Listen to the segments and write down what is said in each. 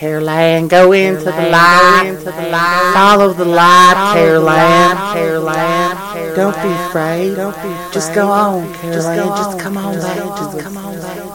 Caroline, go into the light. Into the light. Follow the light, Caroline. Caroline. Don't be afraid. Don't be afraid. Just go on, Caroline. Just come on back. Just come on back.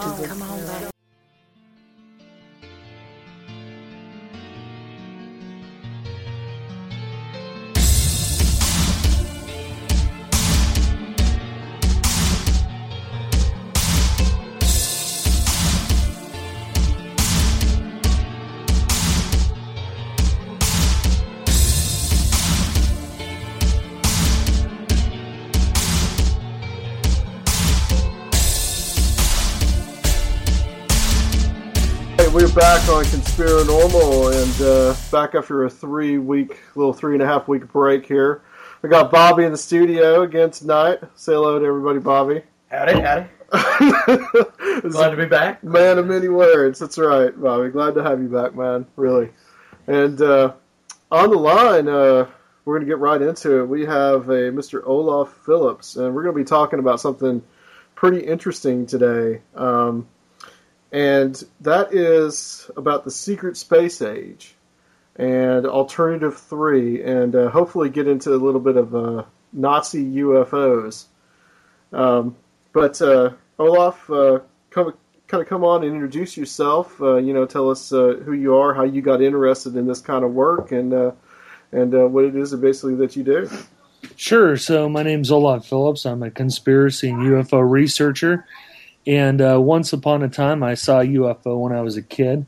Back on Conspiro Normal and uh, back after a three week, little three and a half week break here. We got Bobby in the studio again tonight. Say hello to everybody, Bobby. Howdy, howdy. Glad to be back. Man of many words. That's right, Bobby. Glad to have you back, man. Really. And uh, on the line, uh, we're going to get right into it. We have a Mr. Olaf Phillips, and we're going to be talking about something pretty interesting today. Um, and that is about the secret space age and Alternative 3, and uh, hopefully get into a little bit of uh, Nazi UFOs. Um, but uh, Olaf, uh, come, kind of come on and introduce yourself. Uh, you know, tell us uh, who you are, how you got interested in this kind of work, and and what it is basically that you do. Sure. So my name's Olaf Phillips. I'm a conspiracy and UFO researcher. And uh, once upon a time, I saw a UFO when I was a kid.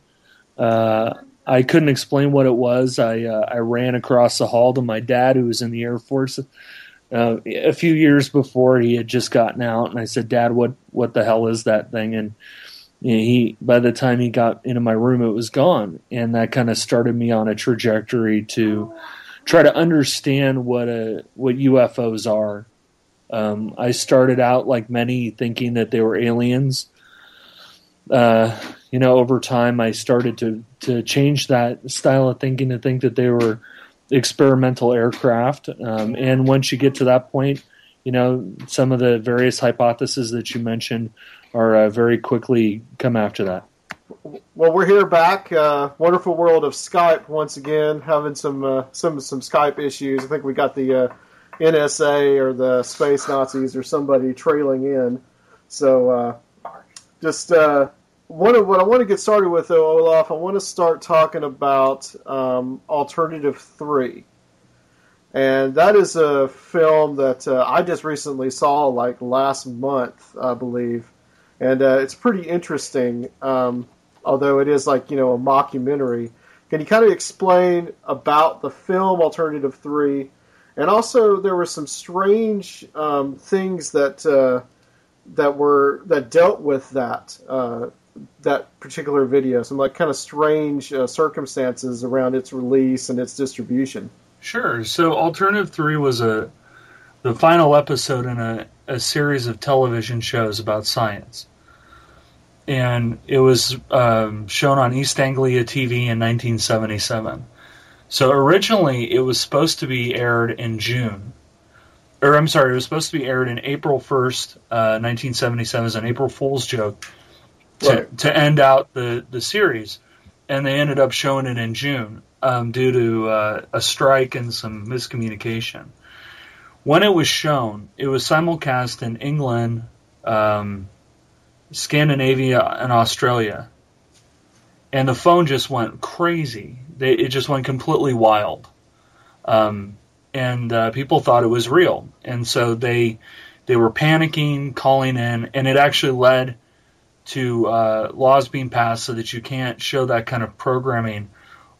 Uh, I couldn't explain what it was. I uh, I ran across the hall to my dad, who was in the Air Force. Uh, a few years before he had just gotten out, and I said, "Dad, what what the hell is that thing?" And you know, he by the time he got into my room, it was gone, and that kind of started me on a trajectory to try to understand what a what UFOs are. Um, I started out like many thinking that they were aliens. Uh, you know, over time, I started to to change that style of thinking to think that they were experimental aircraft. Um, and once you get to that point, you know, some of the various hypotheses that you mentioned are uh, very quickly come after that. Well, we're here back. Uh, wonderful world of Skype once again, having some uh, some some Skype issues. I think we got the uh, NSA or the space Nazis or somebody trailing in. So, uh, just uh, one of what I want to get started with, though, Olaf. I want to start talking about um, Alternative Three, and that is a film that uh, I just recently saw, like last month, I believe, and uh, it's pretty interesting. Um, although it is like you know a mockumentary. Can you kind of explain about the film Alternative Three? And also, there were some strange um, things that uh, that were that dealt with that uh, that particular video. Some like kind of strange uh, circumstances around its release and its distribution. Sure. So, Alternative Three was a the final episode in a, a series of television shows about science, and it was um, shown on East Anglia TV in 1977. So originally it was supposed to be aired in June. Or I'm sorry, it was supposed to be aired in April 1st, uh, 1977 as an April Fool's joke to, Right. to end out the, the series. And they ended up showing it in June um, due to uh, a strike and some miscommunication. When it was shown, it was simulcast in England, um, Scandinavia, and Australia. And the phone just went crazy. They, it just went completely wild. Um, and uh, people thought it was real. And so they they were panicking, calling in, and it actually led to uh, laws being passed so that you can't show that kind of programming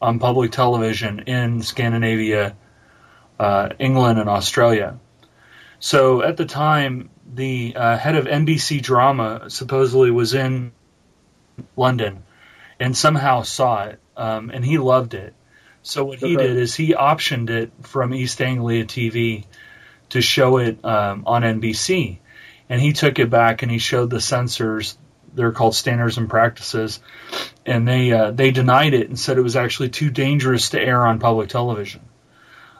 on public television in Scandinavia, uh, England, and Australia. So at the time, the uh, head of NBC Drama supposedly was in London and somehow saw it, um, and he loved it. So what he did is he optioned it from East Anglia TV to show it um, on NBC, and he took it back and he showed the censors. They're called standards and practices, and they uh, they denied it and said it was actually too dangerous to air on public television.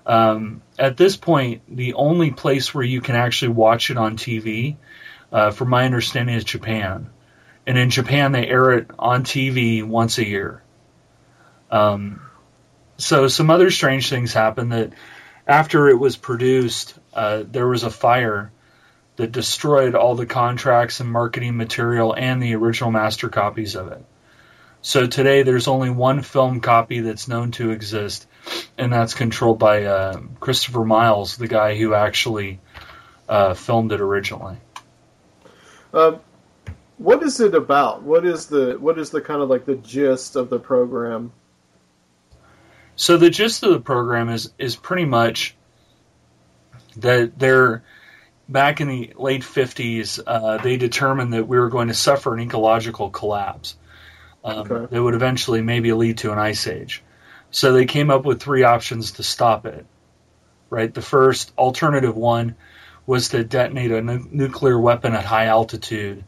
Um, at this point, the only place where you can actually watch it on TV, uh, from my understanding, is Japan. And in Japan, they air it on TV once a year. Um, so some other strange things happened that after it was produced, uh, there was a fire that destroyed all the contracts and marketing material and the original master copies of it. So today there's only one film copy that's known to exist, and that's controlled by uh, Christopher Miles, the guy who actually uh, filmed it originally. Um, what is it about? What is the what is the kind of like the gist of the program? So the gist of the program is is pretty much that they're back in the late 50s. Uh, they determined that we were going to suffer an ecological collapse um, Okay. that would eventually maybe lead to an ice age. So they came up with three options to stop it. Right, the first alternative one was to detonate a nu- nuclear weapon at high altitude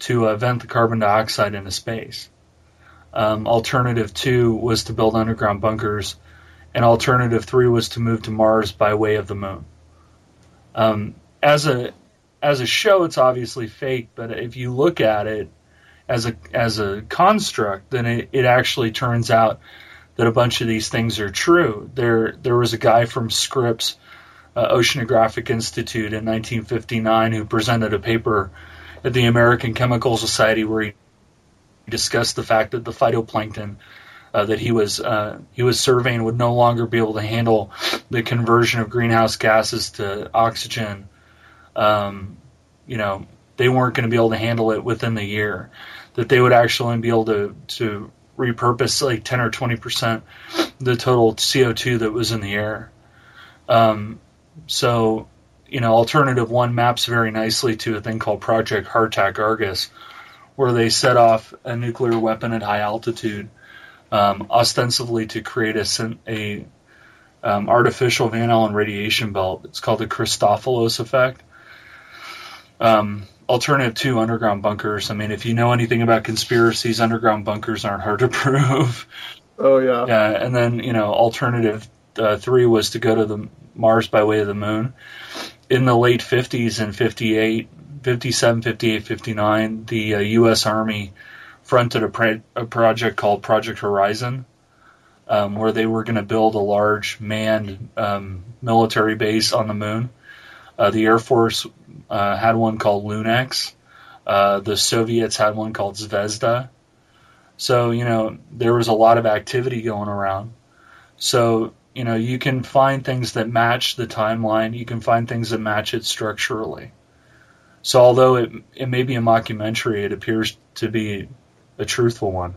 to uh, vent the carbon dioxide into space. Um, alternative two was to build underground bunkers, and alternative three was to move to Mars by way of the moon. Um, as a as a show, it's obviously fake, but if you look at it as a as a construct, then it, it actually turns out that a bunch of these things are true. There there was a guy from Scripps uh, Oceanographic Institute in 1959 who presented a paper at the American Chemical Society where he discussed the fact that the phytoplankton uh, that he was uh, he was surveying would no longer be able to handle the conversion of greenhouse gases to oxygen. Um, you know, they weren't going to be able to handle it within the year. That they would actually be able to to repurpose like 10 or 20 percent the total CO2 that was in the air. Um, so, you know, alternative one maps very nicely to a thing called Project Hardtack Argus, where they set off a nuclear weapon at high altitude, um, ostensibly to create a, a um, artificial Van Allen radiation belt. It's called the Christofilos effect. Um, alternative two, underground bunkers. I mean, if you know anything about conspiracies, underground bunkers aren't hard to prove. Oh yeah, Yeah, and then you know, alternative uh, three was to go to the Mars by way of the moon. In the late 50s and 58, 57, 58, 59, the uh, U.S. Army fronted a, a project called Project Horizon, um, where they were going to build a large manned um, military base on the moon. Uh, the Air Force uh, had one called Lunex. Uh, the Soviets had one called Zvezda. So, you know, there was a lot of activity going around. So, you know, you can find things that match the timeline. You can find things that match it structurally. So, although it, it may be a mockumentary, it appears to be a truthful one.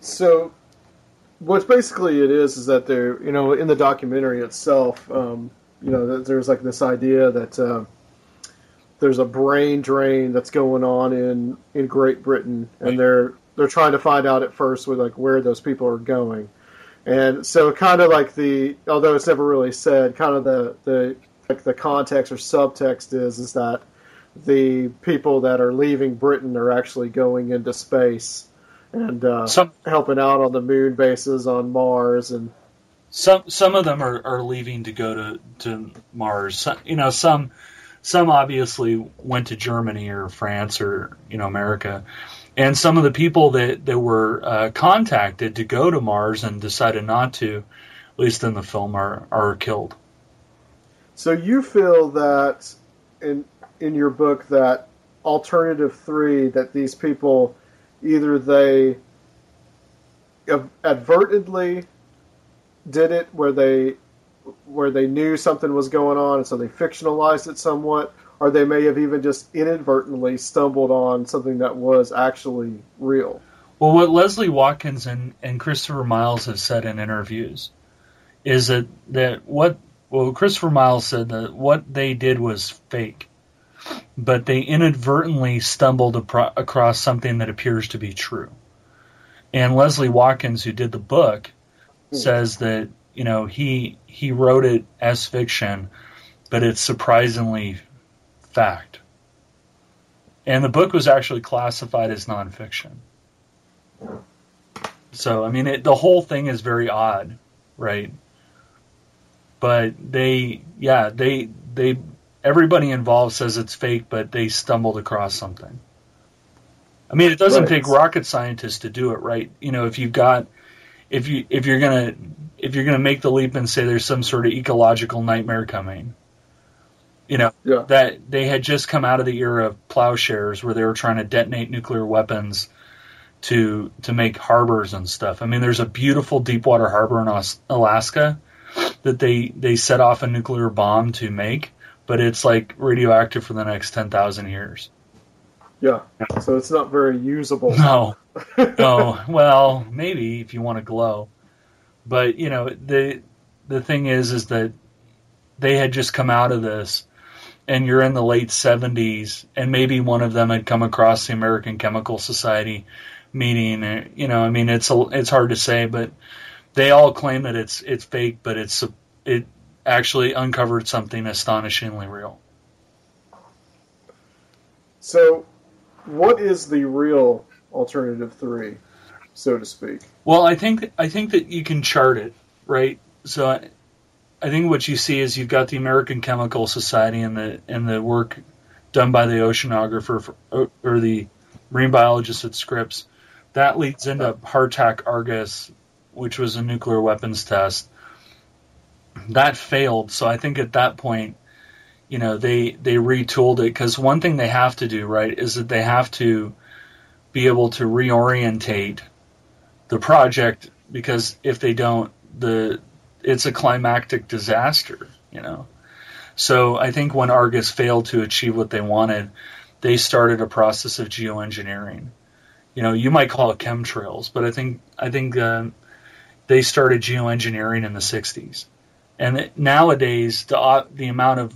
So, what basically it is is that they're you know in the documentary itself, um, you know, there's like this idea that uh, there's a brain drain that's going on in in Great Britain, and they're they're trying to find out at first with like where those people are going, and so kind of like the although it's never really said, kind of the the like the context or subtext is is that the people that are leaving Britain are actually going into space and uh, some, helping out on the moon bases on Mars and some some of them are, are leaving to go to, to Mars. Some, you know, some some obviously went to Germany or France or you know America, and some of the people that that were uh, contacted to go to Mars and decided not to, at least in the film, are are killed. So you feel that in in your book that alternative three that these people either they advertently did it where they where they knew something was going on and so they fictionalized it somewhat or they may have even just inadvertently stumbled on something that was actually real well what leslie watkins and, and christopher miles have said in interviews is that, that what well christopher miles said that what they did was fake but they inadvertently stumbled across something that appears to be true. And Leslie Watkins, who did the book, hmm. says that you know he he wrote it as fiction, but it's surprisingly fact. And the book was actually classified as nonfiction. So I mean, it, the whole thing is very odd, right? But they, yeah, they they everybody involved says it's fake, but they stumbled across something. I mean, it doesn't right. take rocket scientists to do it, right? You know, if you've got, if you if you're gonna if you're gonna make the leap and say there's some sort of ecological nightmare coming, you know, yeah. that they had just come out of the era of plowshares where they were trying to detonate nuclear weapons to to make harbors and stuff. I mean, there's a beautiful deepwater harbor in Alaska that they they set off a nuclear bomb to make but it's like radioactive for the next 10,000 years. Yeah. So it's not very usable. No. no. Well, maybe if you want to glow. But, you know, the the thing is is that they had just come out of this and you're in the late 70s and maybe one of them had come across the American Chemical Society meeting, uh, you know, I mean it's a, it's hard to say, but they all claim that it's it's fake, but it's it actually uncovered something astonishingly real. So, what is the real alternative three, so to speak? Well, I think I think that you can chart it right. So, I, think what you see is you've got the American Chemical Society and the and the work done by the oceanographer for, or the marine biologist at Scripps. That leads into Hardtack Argus, which was a nuclear weapons test that failed. So I think at that point, you know, they they retooled it because one thing they have to do right is that they have to be able to reorientate the project because if they don't, the it's a climactic disaster. You know. So I think when Argus failed to achieve what they wanted, they started a process of geoengineering. You know, you might call it chemtrails, but I think I think uh, they started geoengineering in the '60s and nowadays, the the amount of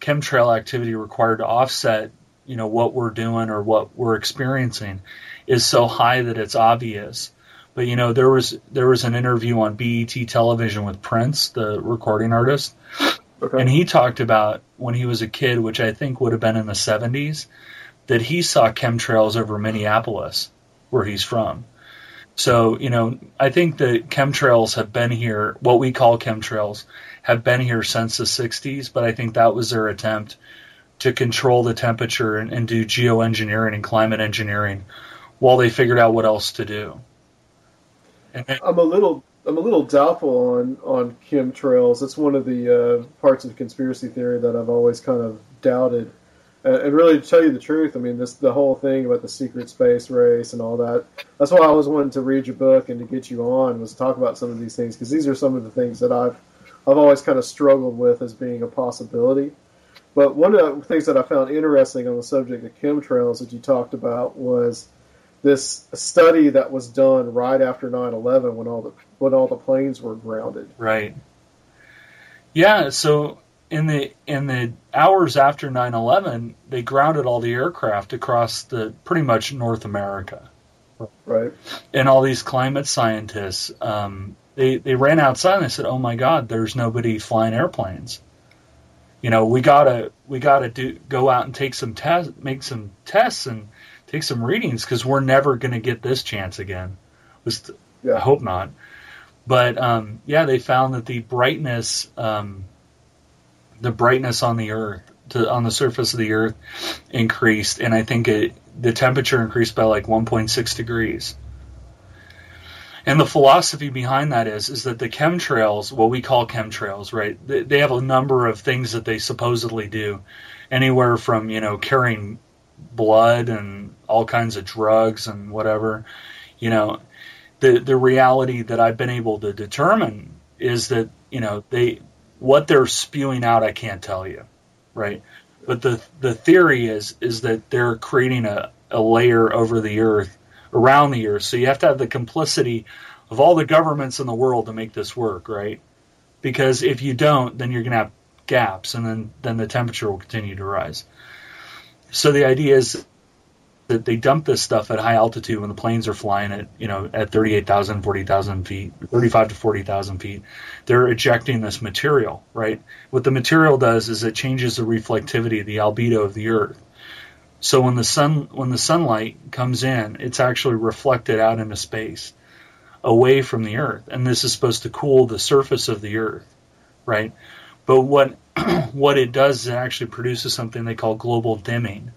chemtrail activity required to offset, you know, what we're doing or what we're experiencing, is so high that it's obvious. But you know, there was there was an interview on BET television with Prince, the recording artist, okay. and he talked about when he was a kid, which I think would have been in the 70s, that he saw chemtrails over Minneapolis, where he's from. So, you know, I think that chemtrails have been here, what we call chemtrails, have been here since the 60s, but I think that was their attempt to control the temperature and, and do geoengineering and climate engineering while they figured out what else to do. And, I'm a little I'm a little doubtful on on chemtrails. It's one of the uh, parts of conspiracy theory that I've always kind of doubted. Uh, and really, to tell you the truth, I mean, this the whole thing about the secret space race and all that. That's why I was wanting to read your book and to get you on was to talk about some of these things because these are some of the things that I've I've always kind of struggled with as being a possibility. But one of the things that I found interesting on the subject of chemtrails that you talked about was this study that was done right after 9/11 when all the when all the planes were grounded. Right. Yeah. So in the in the hours after 9/11, they grounded all the aircraft across the pretty much North America. Right. And all these climate scientists, um, they they ran outside and they said, "Oh my God, there's nobody flying airplanes. You know, we gotta we gotta do go out and take some tests, make some tests, and take some readings because we're never going to get this chance again. Was Yeah. I hope not. But um, yeah, they found that the brightness, um, the brightness on the Earth, to, on the surface of the Earth, increased, and I think it, the temperature increased by like 1.6 degrees. And the philosophy behind that is is that the chemtrails, what we call chemtrails, right? They, they have a number of things that they supposedly do, anywhere from you know carrying blood and all kinds of drugs and whatever. You know, the the reality that I've been able to determine is that you know they what they're spewing out I can't tell you, right? But the the theory is is that they're creating a, a layer over the earth around the earth. So you have to have the complicity of all the governments in the world to make this work, right? Because if you don't, then you're going to have gaps, and then then the temperature will continue to rise. So the idea is that they dump this stuff at high altitude when the planes are flying at you know at 38,000, 40,000 feet, 35 to 40,000 feet. They're ejecting this material, right? What the material does is it changes the reflectivity, the albedo of the Earth. So when the sun when the sunlight comes in, it's actually reflected out into space, away from the Earth, and this is supposed to cool the surface of the Earth, right? But what what it does is it actually produces something they call global dimming,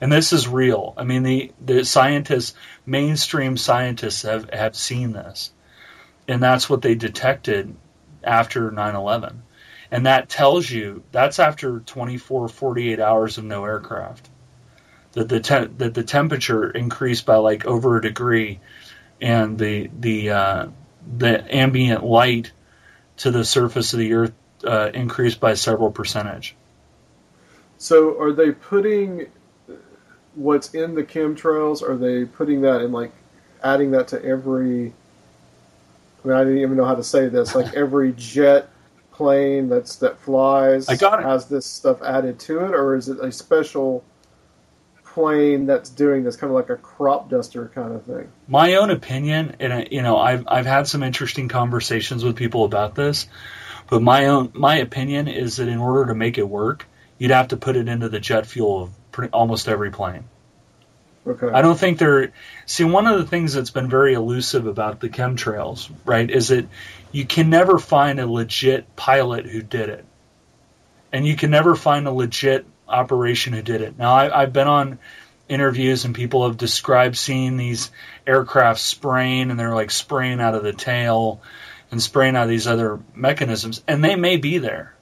and this is real. I mean, the the scientists, mainstream scientists, have have seen this, and that's what they detected after 9/11, and that tells you that's after 24, 48 hours of no aircraft. That the te- that the temperature increased by like over a degree, and the the uh, the ambient light to the surface of the Earth uh, increased by several percentage. So are they putting what's in the chemtrails? Are they putting that in like adding that to every? I mean, I didn't even know how to say this. Like every jet plane that's that flies I got it. has this stuff added to it, or is it a special plane that's doing this kind of like a crop duster kind of thing? My own opinion, and I, you know, I've I've had some interesting conversations with people about this, but my own my opinion is that in order to make it work, you'd have to put it into the jet fuel of pretty, almost every plane. Okay. I don't think they're. See, one of the things that's been very elusive about the chemtrails, right, is that you can never find a legit pilot who did it, and you can never find a legit operation who did it. Now, I, I've been on interviews and people have described seeing these aircraft spraying, and they're like spraying out of the tail and spraying out these other mechanisms, and they may be there.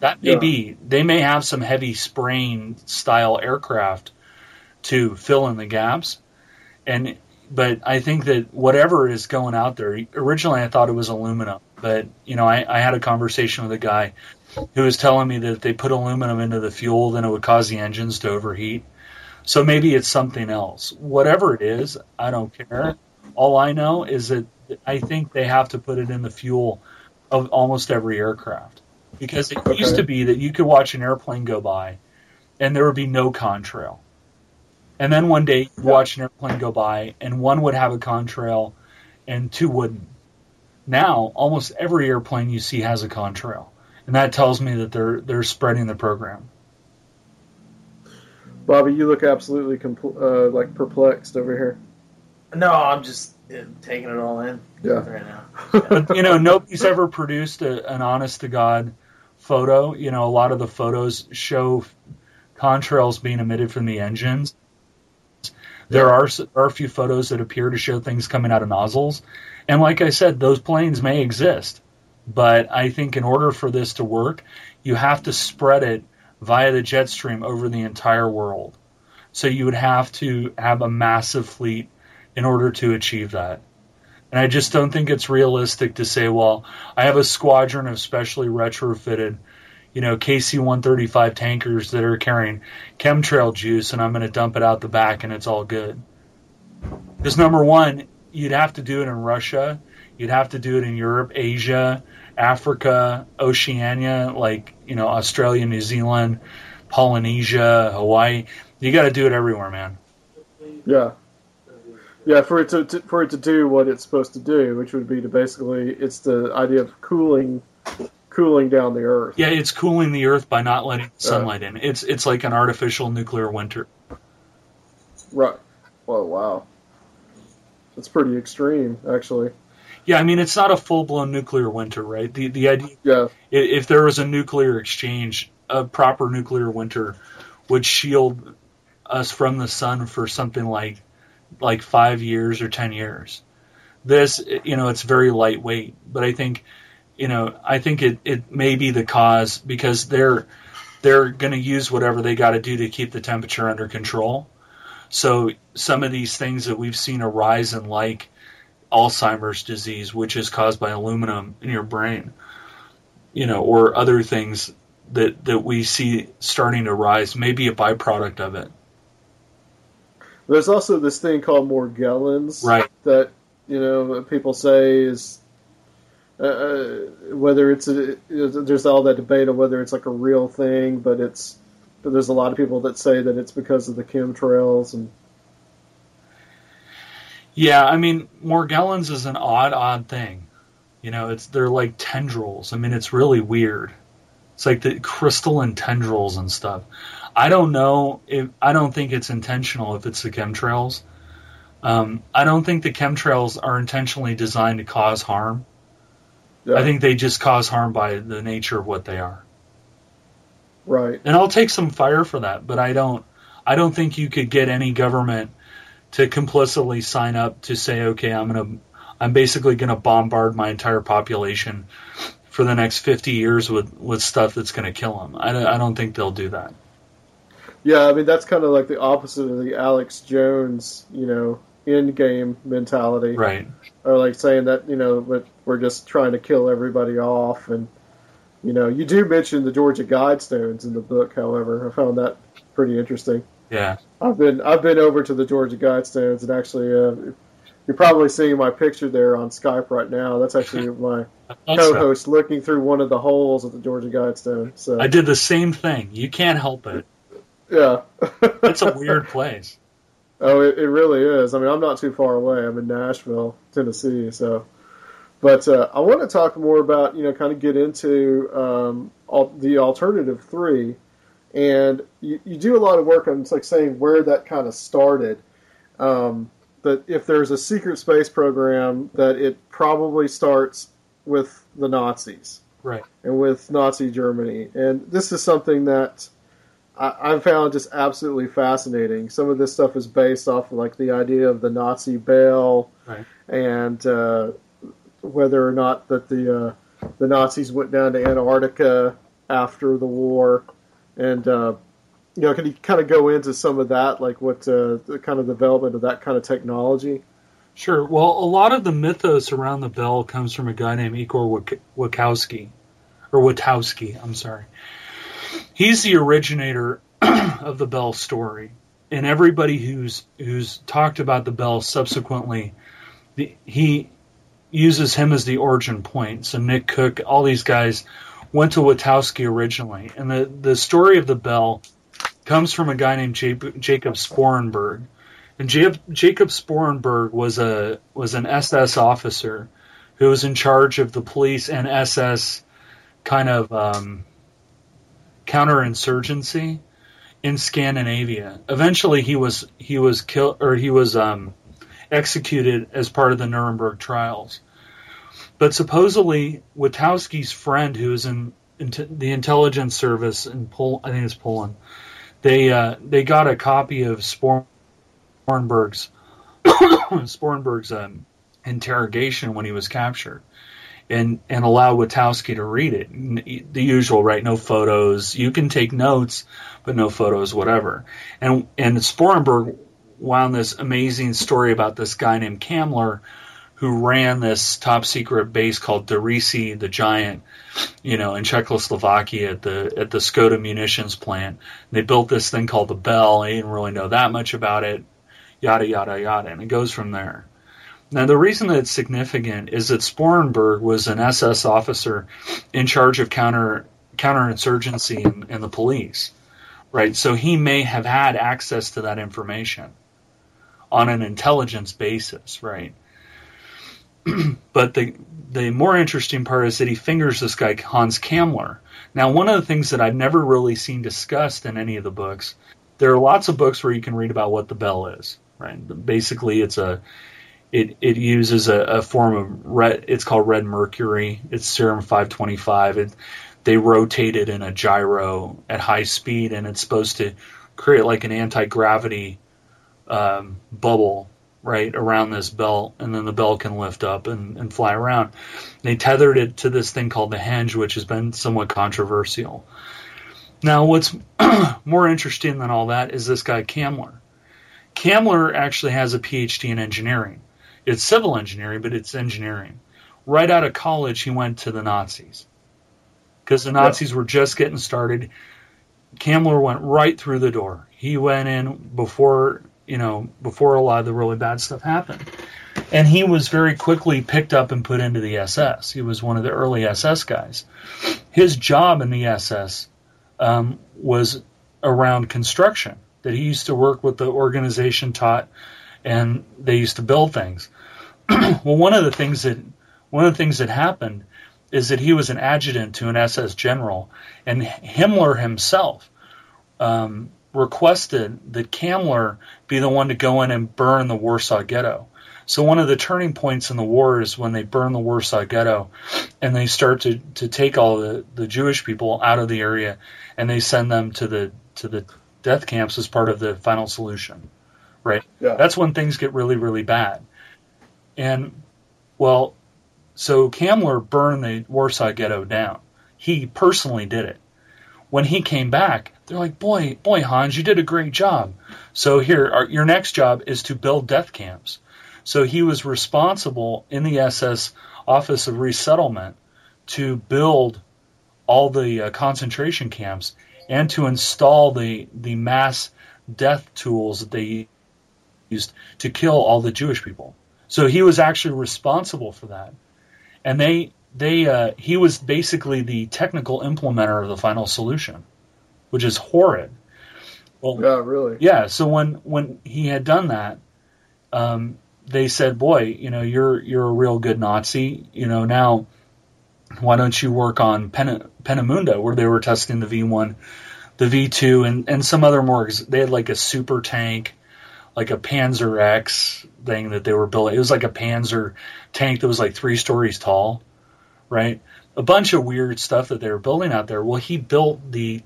That may Yeah. be. They may have some heavy spraying style aircraft to fill in the gaps. And but I think that whatever is going out there, originally I thought it was aluminum, but you know I, I had a conversation with a guy who was telling me that if they put aluminum into the fuel, then it would cause the engines to overheat. So maybe it's something else. Whatever it is, I don't care. All I know is that I think they have to put it in the fuel of almost every aircraft because it used to be that you could watch an airplane go by and there would be no contrail. And then one day you'd watch an airplane go by and one would have a contrail and two wouldn't. Now almost every airplane you see has a contrail. And that tells me that they're they're spreading the program. Bobby, you look absolutely compl- uh, like perplexed over here. No, I'm just taking it all in Yeah. right now. But you know, nobody's ever produced a, an honest to god photo. You know, a lot of the photos show contrails being emitted from the engines. There are are a few photos that appear to show things coming out of nozzles, and like I said, those planes may exist. But I think in order for this to work, you have to spread it via the jet stream over the entire world. So you would have to have a massive fleet in order to achieve that. And I just don't think it's realistic to say, well, I have a squadron of specially retrofitted, you know, KC 135 tankers that are carrying chemtrail juice and I'm going to dump it out the back and it's all good. Because number one, you'd have to do it in Russia, you'd have to do it in Europe, Asia, Africa, Oceania, like, you know, Australia, New Zealand, Polynesia, Hawaii. You got to do it everywhere, man. Yeah. Yeah, for it to, to for it to do what it's supposed to do, which would be to basically, it's the idea of cooling, cooling down the earth. Yeah, it's cooling the earth by not letting uh, sunlight in. It's it's like an artificial nuclear winter. Right. Well, wow. That's pretty extreme, actually. Yeah, I mean it's not a full blown nuclear winter, right? The the idea Yeah. if there was a nuclear exchange, a proper nuclear winter would shield us from the sun for something like like five years or ten years. This, you know, it's very lightweight, but I think, you know, I think it, it may be the cause because they're they're going to use whatever they got to do to keep the temperature under control. So some of these things that we've seen a rise in, like Alzheimer's disease, which is caused by aluminum in your brain, you know, or other things that that we see starting to rise, may be a byproduct of it. There's also this thing called Morgellons. Right. That, you know, people say is. Uh, uh, whether it's a, there's all that debate of whether it's like a real thing, but it's but there's a lot of people that say that it's because of the chemtrails and Yeah, I mean, Morgellons is an odd, odd thing. You know, it's they're like tendrils. I mean, it's really weird. It's like the crystalline tendrils and stuff. I don't know if I don't think it's intentional if it's the chemtrails. Um, I don't think the chemtrails are intentionally designed to cause harm. yeah, I think they just cause harm by the nature of what they are. right. And I'll take some fire for that, but I don't I don't think you could get any government to complicitly sign up to say, okay, I'm gonna I'm basically gonna bombard my entire population for the next 50 years with with stuff that's gonna kill them. I I don't think they'll do that. Yeah, I mean that's kind of like the opposite of the Alex Jones, you know, end game mentality. Right. or like saying that you know we're just trying to kill everybody off and you know you do mention the Georgia Guidestones in the book however I found that pretty interesting Yeah. I've been I've been over to the Georgia Guidestones and actually uh, you're probably seeing my picture there on Skype right now that's actually my co-host looking through one of the holes of the Georgia Guidestone so I did the same thing. You can't help it. Yeah It's a weird place. Oh, it, it really is. I mean, I'm not too far away. I'm in Nashville, Tennessee. So, but uh, I want to talk more about, you know, kind of get into um, all, the alternative three, and you, you do a lot of work on, like, saying where that kind of started. Um, that if there's a secret space program, that it probably starts with the Nazis Right. and with Nazi Germany. And this is something that I, I found just absolutely fascinating. Some of this stuff is based off of like the idea of the Nazi bell Right. and uh, whether or not that the uh, the Nazis went down to Antarctica after the war. And uh, you know, can you kind of go into some of that, like what uh, the kind of development of that kind of technology? Sure. Well, a lot of the mythos around the bell comes from a guy named Igor Wachowski, or Witowski. I'm sorry. He's the originator of the bell story, and everybody who's who's talked about the bell subsequently, the, he uses him as the origin point. So Nick Cook, all these guys went to Witowski originally, and the the story of the bell comes from a guy named Jacob Sporrenberg. And Jacob, Jacob Sporrenberg was a was an SS officer who was in charge of the police and SS kind of um, counterinsurgency in Scandinavia. Eventually, he was he was killed or he was um, executed as part of the Nuremberg trials. But supposedly, Witowski's friend, who is in, in the intelligence service in Pol- I think it's Poland, they uh, they got a copy of Sporrenberg's Sporrenberg's um, interrogation when he was captured, and and allow Witowski to read it. The usual, right? No photos. You can take notes, but no photos, whatever. And and Sporrenberg wound this amazing story about this guy named Kammler who ran this top secret base called Der Riese the Giant, you know, in Czechoslovakia at the at the Skoda munitions plant. They built this thing called the Bell. I didn't really know that much about it yada yada yada, and it goes from there. Now, the reason that it's significant is that Sporrenberg was an SS officer in charge of counter counterinsurgency in, in the police, right? So he may have had access to that information on an intelligence basis, right? but the the more interesting part is that he fingers this guy Hans Kammler. Now, one of the things that I've never really seen discussed in any of the books there are lots of books where you can read about what the bell is. Right. Basically, it's a it, it uses a, a form of red. It's called red mercury. It's Xerum 525. It, they rotate it in a gyro at high speed, and it's supposed to create like an anti gravity um, bubble right around this belt, and then the belt can lift up and, and fly around. They tethered it to this thing called the Henge, which has been somewhat controversial. Now, what's more interesting than all that is this guy Kammler. Kammler actually has a PhD in engineering. It's civil engineering, but it's engineering. Right out of college, he went to the Nazis because the Nazis yeah. were just getting started. Kammler went right through the door. He went in before you know before a lot of the really bad stuff happened, and he was very quickly picked up and put into the SS. He was one of the early SS guys. His job in the SS um, was around construction. That he used to work with the organization Todt, and they used to build things. well, one of the things that one of the things that happened is that he was an adjutant to an SS general, and Himmler himself um, requested that Kammler be the one to go in and burn the Warsaw Ghetto. So one of the turning points in the war is when they burn the Warsaw Ghetto, and they start to, to take all the, the Jewish people out of the area, and they send them to the to the death camps as part of the final solution. Right. Yeah. That's when things get really really bad. And well, so Kammler burned the Warsaw Ghetto down. He personally did it. When he came back, they're like, "Boy, boy, Hans, you did a great job. So here, our, your next job is to build death camps." So he was responsible in the SS Office of Resettlement to build all the uh, concentration camps and to install the the mass death tools that they used to kill all the Jewish people. So he was actually responsible for that and they they uh, he was basically the technical implementer of the final solution, which is horrid. Well, yeah, really. Yeah. So when when he had done that, um, they said, "Boy, you know, you're you're a real good Nazi. You know, now why don't you work on Pen- Peenemünde, where they were testing the V1, the V2, and and some other more. They had like a super tank." Like a Panzer X thing that they were building. It was like a Panzer tank that was like three stories tall, right? A bunch of weird stuff that they were building out there. Well, he built the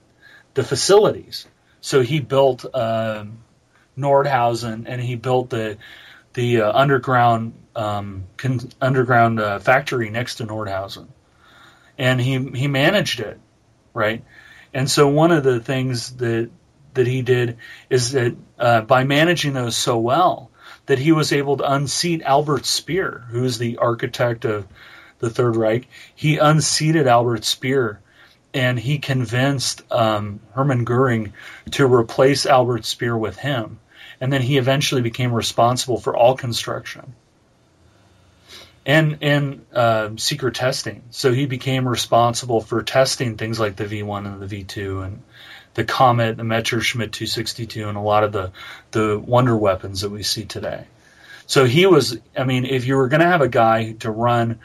the facilities. So he built um, Nordhausen and he built the the uh, underground um, con- underground uh, factory next to Nordhausen, and he he managed it, right? And so one of the things that that he did is that uh, by managing those so well, that he was able to unseat Albert Speer, who's the architect of the Third Reich. He unseated Albert Speer, and he convinced um, Hermann Goering to replace Albert Speer with him. And then he eventually became responsible for all construction and and uh, secret testing. So he became responsible for testing things like the V1 and the V2 and the Comet, the Messerschmitt 262, and a lot of the the wonder weapons that we see today. So he was. I mean, if you were going to have a guy to run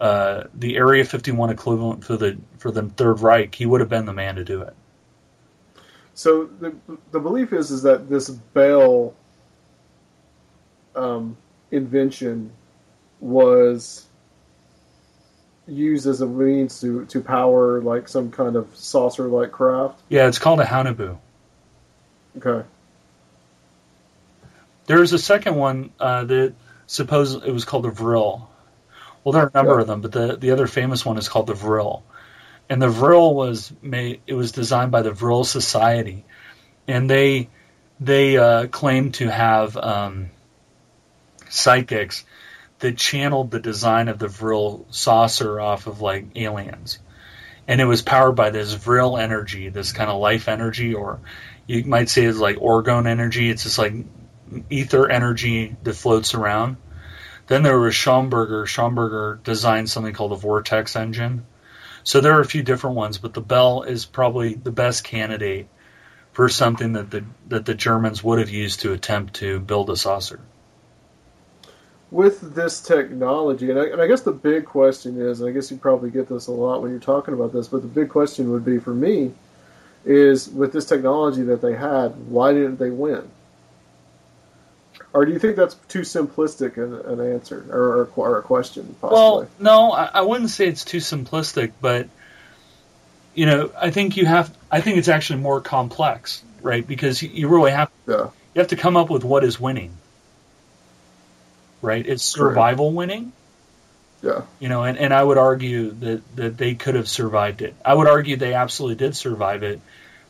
uh, the Area 51 equivalent for the for the Third Reich, he would have been the man to do it. So the the belief is is that this Bell um, invention was used as a means to, to power like some kind of saucer like craft? Yeah, it's called a Haunebu. Okay. There's a second one uh, that suppose it was called the Vril. Well, there are a number yeah. of them, but the the other famous one is called the Vril. And the Vril was made. It was designed by the Vril Society, and they they uh, claim to have um, psychics that channeled the design of the Vril saucer off of like aliens. And it was powered by this Vril energy, this kind of life energy, or you might say it's like orgone energy. It's just like ether energy that floats around. Then there was Schauberger. Schauberger designed something called the Vortex engine. So there are a few different ones, but the Bell is probably the best candidate for something that the that the Germans would have used to attempt to build a saucer with this technology, and I, and I, guess the big question is, and I guess you probably get this a lot when you're talking about this, but the big question would be for me is with this technology that they had, why didn't they win? Or do you think that's too simplistic an, an answer or, or, a question? Possibly? Well, no, I, I wouldn't say it's too simplistic, but you know, I think you have. I think it's actually more complex, right? Because you, you really have. Yeah. You have to come up with what is winning. Right? It's survival right. winning. Yeah. You know, and, and I would argue that, that they could have survived it. I would argue they absolutely did survive it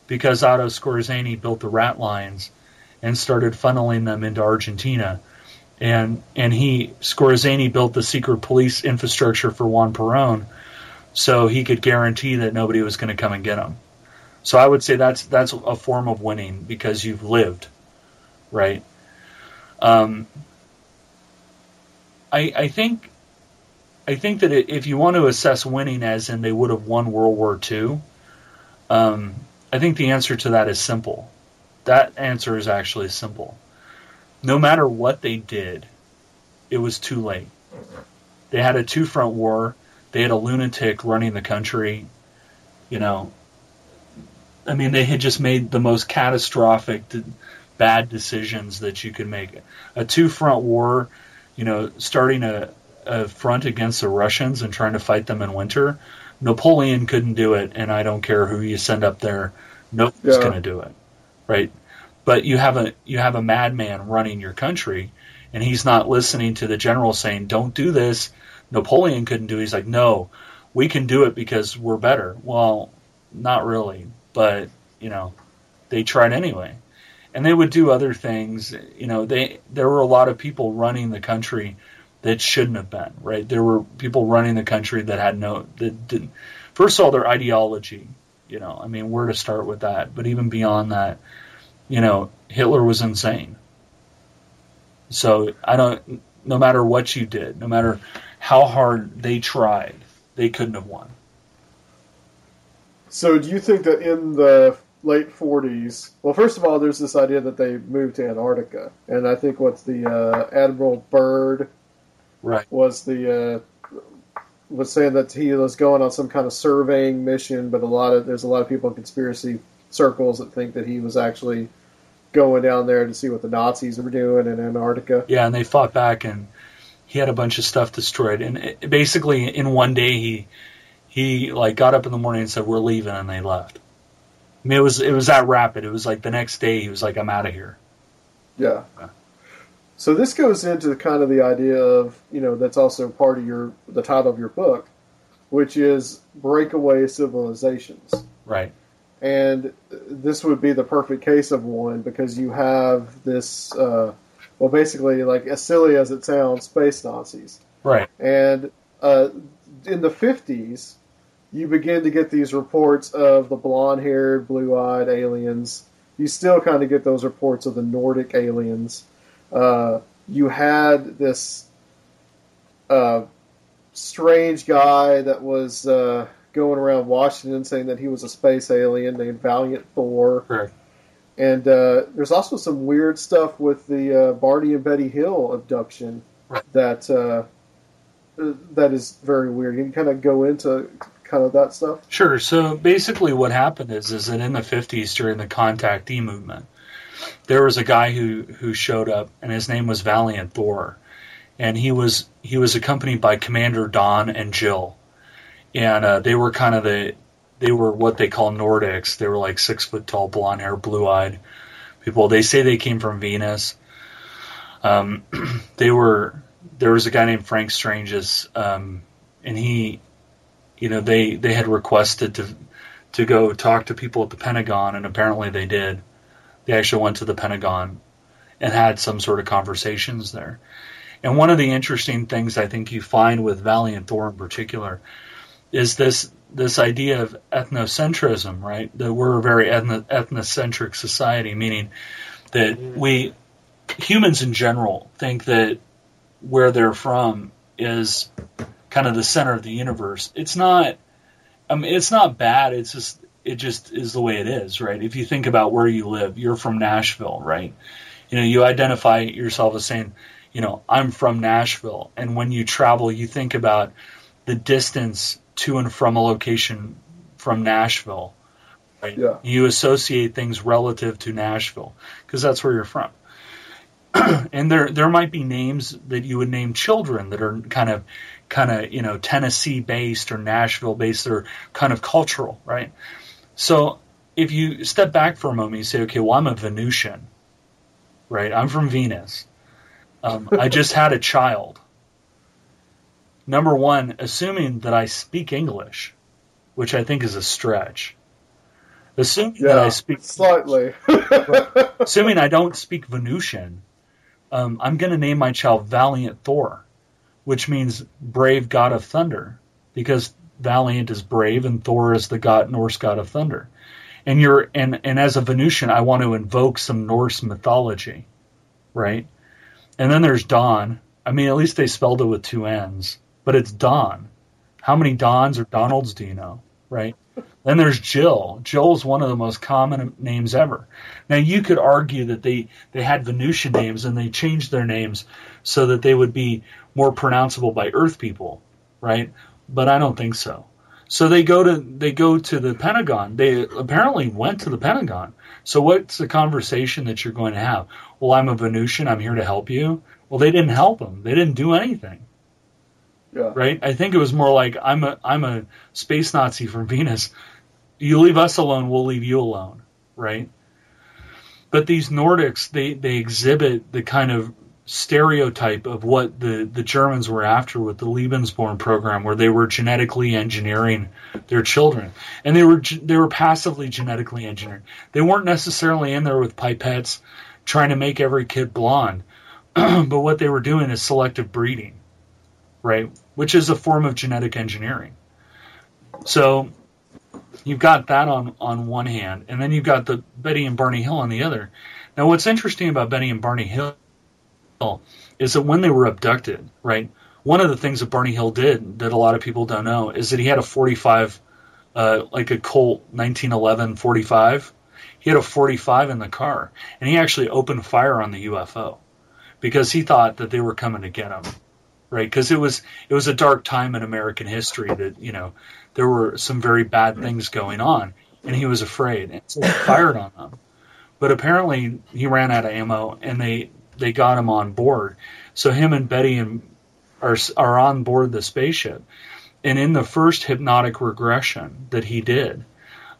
because Otto Skorzeny built the rat lines and started funneling them into Argentina. And and he Skorzeny built the secret police infrastructure for Juan Perón so he could guarantee that nobody was going to come and get him. So I would say that's that's a form of winning because you've lived, right? Um, I think I think that if you want to assess winning as in they would have won World War II, um, I think the answer to that is simple. That answer is actually simple. No matter what they did, it was too late. They had a two front war. They had a lunatic running the country. You know, I mean, they had just made the most catastrophic, bad decisions that you could make. A two front war, you know, starting a, a front against the Russians and trying to fight them in winter. Napoleon couldn't do it, and I don't care who you send up there. Nobody's yeah. going to do it, right? But you have a you have a madman running your country, and he's not listening to the general saying, "Don't do this." Napoleon couldn't do. it. He's like, "No, we can do it because we're better." Well, not really, but you know, they tried anyway, and they would do other things. You know, they there were a lot of people running the country that shouldn't have been. Right? There were people running the country that had no that didn't. First of all, their ideology you know, I mean, where to start with that? But even beyond that, you know, Hitler was insane. So I don't. No matter what you did, no matter how hard they tried, they couldn't have won. So do you think that in the late 40s, well, first of all, there's this idea that they moved to Antarctica, and I think what's the uh, Admiral Byrd right. was the uh, was saying that he was going on some kind of surveying mission, but a lot of there's a lot of people in conspiracy circles that think that he was actually going down there to see what the Nazis were doing in Antarctica. Yeah, and they fought back, and he had a bunch of stuff destroyed. And it, basically, in one day, he he like got up in the morning and said, "We're leaving," and they left. I mean, it was it was that rapid. It was like the next day, he was like, "I'm out of here." Yeah. yeah. So this goes into kind of the idea of you know that's also part of your the title of your book, which is breakaway civilizations. Right. And this would be the perfect case of one because you have this, uh, well, basically like as silly as it sounds, space Nazis. Right. And uh, in the fifties, you begin to get these reports of the blonde-haired, blue-eyed aliens. You still kind of get those reports of the Nordic aliens uh, you had this uh, strange guy that was uh, going around Washington saying that he was a space alien named Valiant Thor. Right. And uh, there's also some weird stuff with the uh, Barney and Betty Hill abduction right. that uh, that is very weird. You can kind of go into kind of that stuff? Sure. So basically, what happened is is that in the 50s during the contactee movement, there was a guy who who showed up, and his name was Valiant Thor, and he was he was accompanied by Commander Don and Jill, and uh, they were kind of the they were what they call Nordics. They were like six foot tall, blonde hair, blue eyed people. They say they came from Venus. Um, they were there was a guy named Frank Stranges, um, and he, you know, they they had requested to to go talk to people at the Pentagon, and apparently they did. They actually went to the Pentagon and had some sort of conversations there. And one of the interesting things I think you find with Valiant Thor in particular is this this idea of ethnocentrism, right? That we're a very ethno- ethnocentric society, meaning that mm-hmm. we humans in general think that where they're from is kind of the center of the universe. It's not. I mean, it's not bad. It's just it just is the way it is, right? If you think about where you live, you're from Nashville, right? You know, you identify yourself as saying, you know, I'm from Nashville. And when you travel, you think about the distance to and from a location from Nashville Right? Yeah. You associate things relative to Nashville because that's where you're from. and there there might be names that you would name children that are kind of kind of you know Tennessee based or Nashville based or kind of cultural, right? So if you step back for a moment, you say, okay, well I'm a Venusian, right? I'm from Venus. Um, I just had a child. Number one, assuming that I speak English, which I think is a stretch. Assuming Yeah, that I speak slightly. assuming I don't speak Venusian, um, I'm going to name my child Valiant Thor, which means brave god of thunder, because Valiant is brave and Thor is the god Norse god of thunder. And you're and and as a Venusian, I want to invoke some Norse mythology, right? And then there's Don. I mean, at least they spelled it with two N's, but it's Don. How many Dons or Donalds do you know, right? Then there's Jill. Jill's one of the most common names ever. Now you could argue that they, they had Venusian names and they changed their names so that they would be more pronounceable by Earth people, right? But I don't think so. So they go to they go to the Pentagon. They apparently went to the Pentagon. So what's the conversation that you're going to have? Well, I'm a Venusian. I'm here to help you. Well, they didn't help them. They didn't do anything yeah. right? I think it was more like I'm a I'm a space Nazi from Venus. You leave us alone, we'll leave you alone, right? But these Nordics, they they exhibit the kind of stereotype of what the the Germans were after with the Lebensborn program, where they were genetically engineering their children, and they were they were passively genetically engineered. They weren't necessarily in there with pipettes trying to make every kid blonde, but what they were doing is selective breeding right? Which is a form of genetic engineering. So you've got that on, on one hand, and then you've got the Betty and Barney Hill on the other. Now, what's interesting about Betty and Barney Hill is that when they were abducted, right? One of the things that Barney Hill did that a lot of people don't know is that he had a 45, uh, like a Colt 1911 45. He had a 45 in the car, and he actually opened fire on the UFO because he thought that they were coming to get him right? Because it was it was a dark time in American history that you know there were some very bad things going on, and he was afraid, and so he fired on them. But apparently, he ran out of ammo, and they they got him on board. So him and Betty and are are on board the spaceship, and in the first hypnotic regression that he did,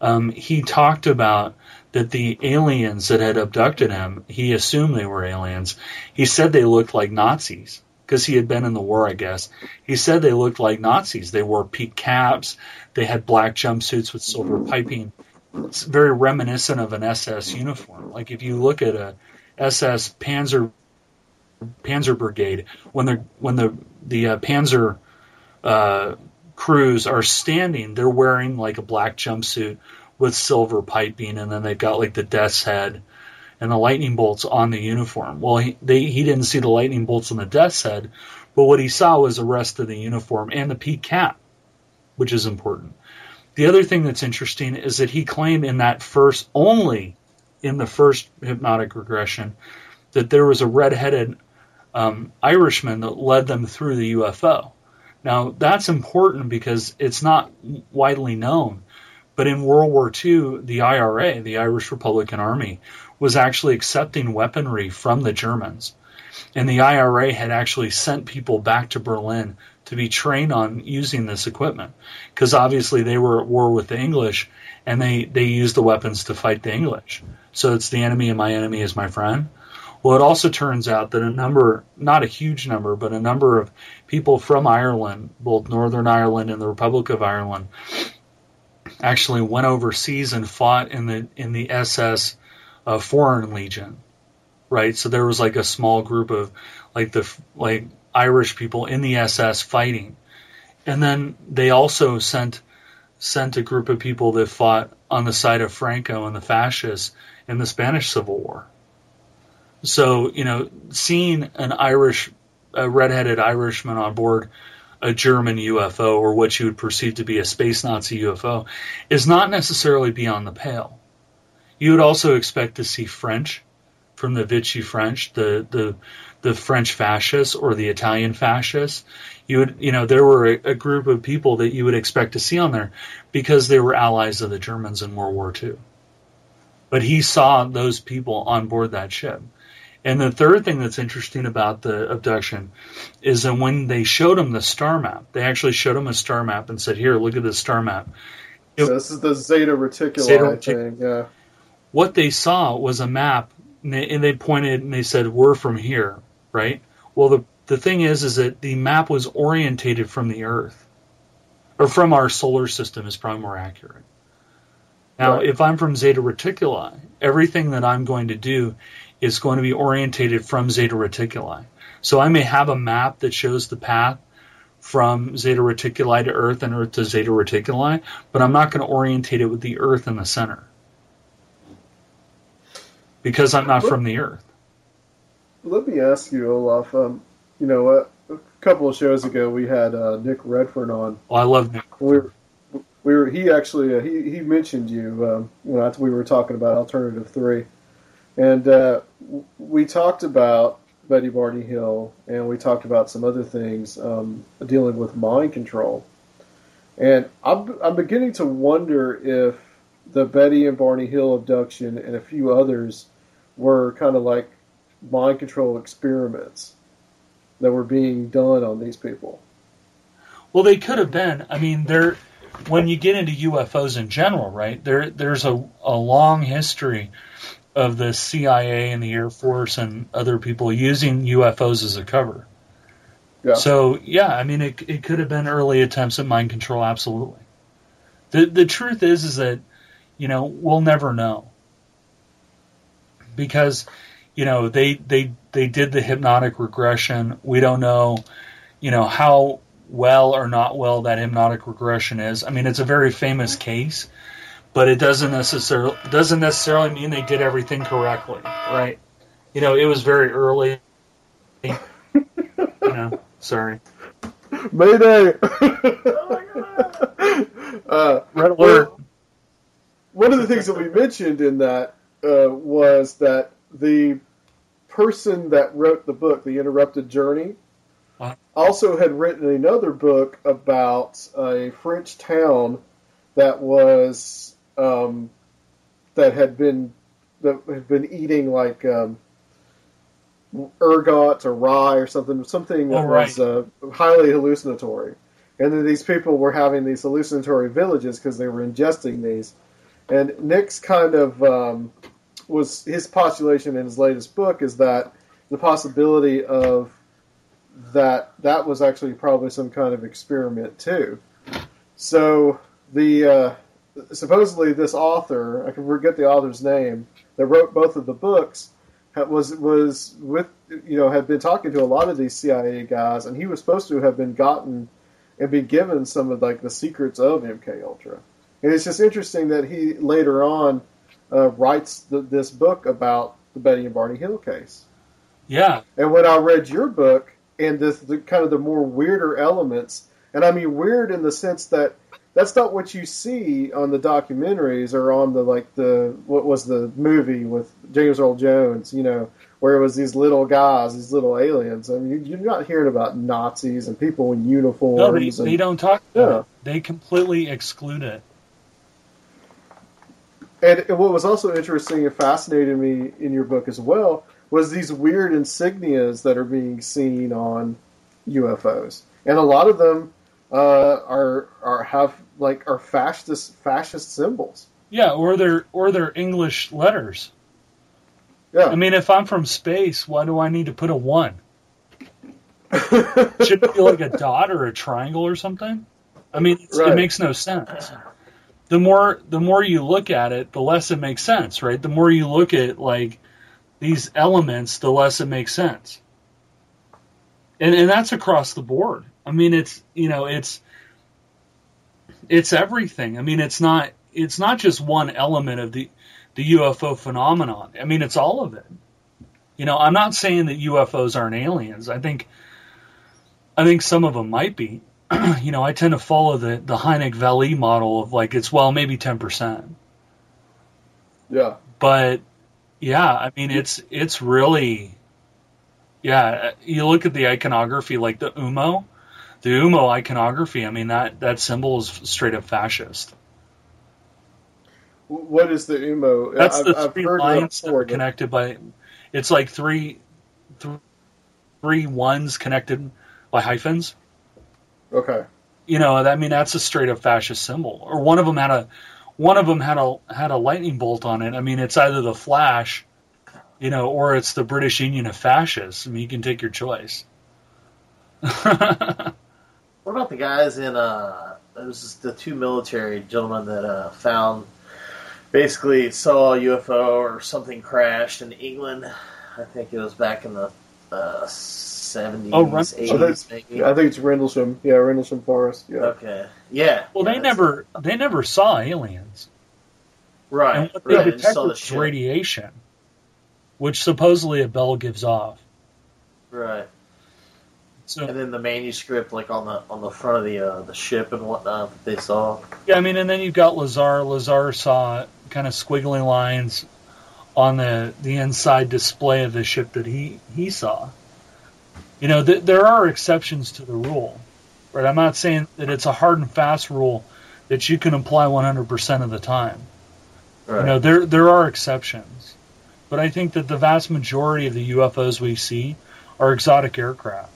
um, he talked about that the aliens that had abducted him, he assumed they were aliens. He said they looked like Nazis because he had been in the war, I guess. He said they looked like Nazis. They wore peak caps. They had black jumpsuits with silver piping. It's very reminiscent of an SS uniform. Like if you look at a SS Panzer Panzer Brigade, when the when the the uh, Panzer uh, crews are standing, they're wearing like a black jumpsuit with silver piping, and then they've got like the death's head and the lightning bolts on the uniform. Well, he, they, he didn't see the lightning bolts on the death's head, but what he saw was the rest of the uniform and the peak cap, which is important. The other thing that's interesting is that he claimed in that first, only in the first hypnotic regression, that there was a red-headed um, Irishman that led them through the UFO. Now that's important because it's not widely known, but in World War II, the IRA, the Irish Republican Army, was actually accepting weaponry from the Germans. And the IRA had actually sent people back to Berlin to be trained on using this equipment because obviously they were at war with the English and they, they used the weapons to fight the English. So it's the enemy and my enemy is my friend. Well, it also turns out that a number, not a huge number, but a number of people from Ireland, both Northern Ireland and the Republic of Ireland, actually went overseas and fought in the in the SS uh, Foreign Legion, right? So there was like a small group of like the like Irish people in the SS fighting, and then they also sent sent a group of people that fought on the side of Franco and the fascists in the Spanish Civil War. So you know, seeing an Irish, a redheaded Irishman on board a German UFO or what you would perceive to be a space Nazi UFO is not necessarily beyond the pale. You would also expect to see French from the Vichy French, the the the French fascists or the Italian fascists. You would, you know, there were a, a, group of people that you would expect to see on there because they were allies of the Germans in World War II. But he saw those people on board that ship. And the third thing that's interesting about the abduction is that when they showed him the star map, they actually showed him a star map and said, "Here, look at this star map." It, so this is the Zeta Reticuli Zeta thing. Yeah. What they saw was a map, and they, and they pointed and they said, "We're from here." Right? Well, the the thing is, is that the map was orientated from the Earth, or from our solar system is probably more accurate. Now, right. if I'm from Zeta Reticuli, everything that I'm going to do is going to be orientated from Zeta Reticuli. So I may have a map that shows the path from Zeta Reticuli to Earth and Earth to Zeta Reticuli, but I'm not going to orientate it with the Earth in the center because I'm not from the Earth. Let me ask you, Olaf. Um, you know, uh, a couple of shows ago we had uh, Nick Redfern on. Oh, I love Nick. We were, we were he actually uh, he he mentioned you um, when we were talking about Alternative Three, and uh, we talked about Betty Barney Hill, and we talked about some other things um, dealing with mind control. And I'm I'm beginning to wonder if the Betty and Barney Hill abduction and a few others were kind of like mind control experiments that were being done on these people. Well, they could have been. I mean, there. When you get into UFOs in general, right? There, there's a, a long history of the CIA and the Air Force and other people using UFOs as a cover. Yeah. So yeah, I mean, it it could have been early attempts at mind control. Absolutely. The the truth is is that you know we'll never know because you know they they they did the hypnotic regression. We don't know, you know, how well or not well that hypnotic regression is. I mean, it's a very famous case, but it doesn't necessarily doesn't necessarily mean they did everything correctly, right? You know, it was very early. you know, sorry. Mayday. uh, Red alert. One of the things that we mentioned in that uh, was that the person that wrote the book, The Interrupted Journey, uh-huh. also had written another book about a French town that was um, that had been that had been eating like um, ergot or rye or something, something that oh, right. was uh, highly hallucinatory. And then these people were having these hallucinatory villages because they were ingesting these. And Nick's kind of um, was his postulation in his latest book is that the possibility of that that was actually probably some kind of experiment too. So the uh, supposedly this author, I can forget the author's name, that wrote both of the books, was was with you know had been talking to a lot of these CIA guys, and he was supposed to have been gotten and be given some of like the secrets of MK Ultra. And it's just interesting that he later on uh, writes the, this book about the Betty and Barney Hill case. Yeah. And when I read your book and this the kind of the more weirder elements, and I mean weird in the sense that that's not what you see on the documentaries or on the like the what was the movie with James Earl Jones, you know, where it was these little guys, these little aliens. I mean, you're not hearing about Nazis and people in uniforms. No, they, and, they don't talk. Yeah. They completely exclude it. And what was also interesting and fascinated me in your book as well was these weird insignias that are being seen on UFOs, and a lot of them uh, are are have like are fascist fascist symbols. Yeah, or they're or they're English letters. Yeah. I mean, if I'm from space, why do I need to put a one? Should it be like a dot or a triangle or something? I mean, right. it makes no sense the more the more you look at it, the less it makes sense, right? The more you look at like these elements, the less it makes sense. And and that's across the board. I mean, it's you know, it's it's everything. I mean, it's not it's not just one element of the the UFO phenomenon. I mean, it's all of it. You know, I'm not saying that UFOs aren't aliens. I think I think some of them might be. you know, I tend to follow the the Hynek Vallée model of like it's well maybe ten percent. Yeah. But yeah, I mean it's it's really Yeah, you look at the iconography, like the Ummo, the Ummo iconography. I mean that that symbol is straight up fascist. What is the Ummo? That's I've, the I've three heard lines that that are but- connected by. It's like three, three ones connected by hyphens. Okay. You know, I mean that's a straight up fascist symbol. Or one of them had a, one of them had a had a lightning bolt on it. I mean, it's either the Flash, you know, or it's the British Union of Fascists. I mean, you can take your choice. What about the guys in uh? It was the two military gentlemen that uh, found basically saw a UFO or something crashed in England. I think it was back in the uh, seventies, Oh, right. Oh, eighties, that's- maybe. I think it's Rendlesham. Yeah, Rendlesham Forest. Yeah. Okay. Yeah. Well, yeah, they that's- never they never saw aliens, Right. and what they right. I just detected saw the was ship. radiation, which supposedly a bell gives off. Right. So And then the manuscript, like on the on the front of the uh, the ship and whatnot that they saw. Yeah, I mean, and then you've got Lazar. Lazar saw kind of squiggly lines on the the inside display of the ship that he he saw. You know, th- there are exceptions to the rule, right? I'm not saying that it's a hard and fast rule that you can apply 100% of the time. Right. You know, there there are exceptions, but I think that the vast majority of the UFOs we see are exotic aircraft.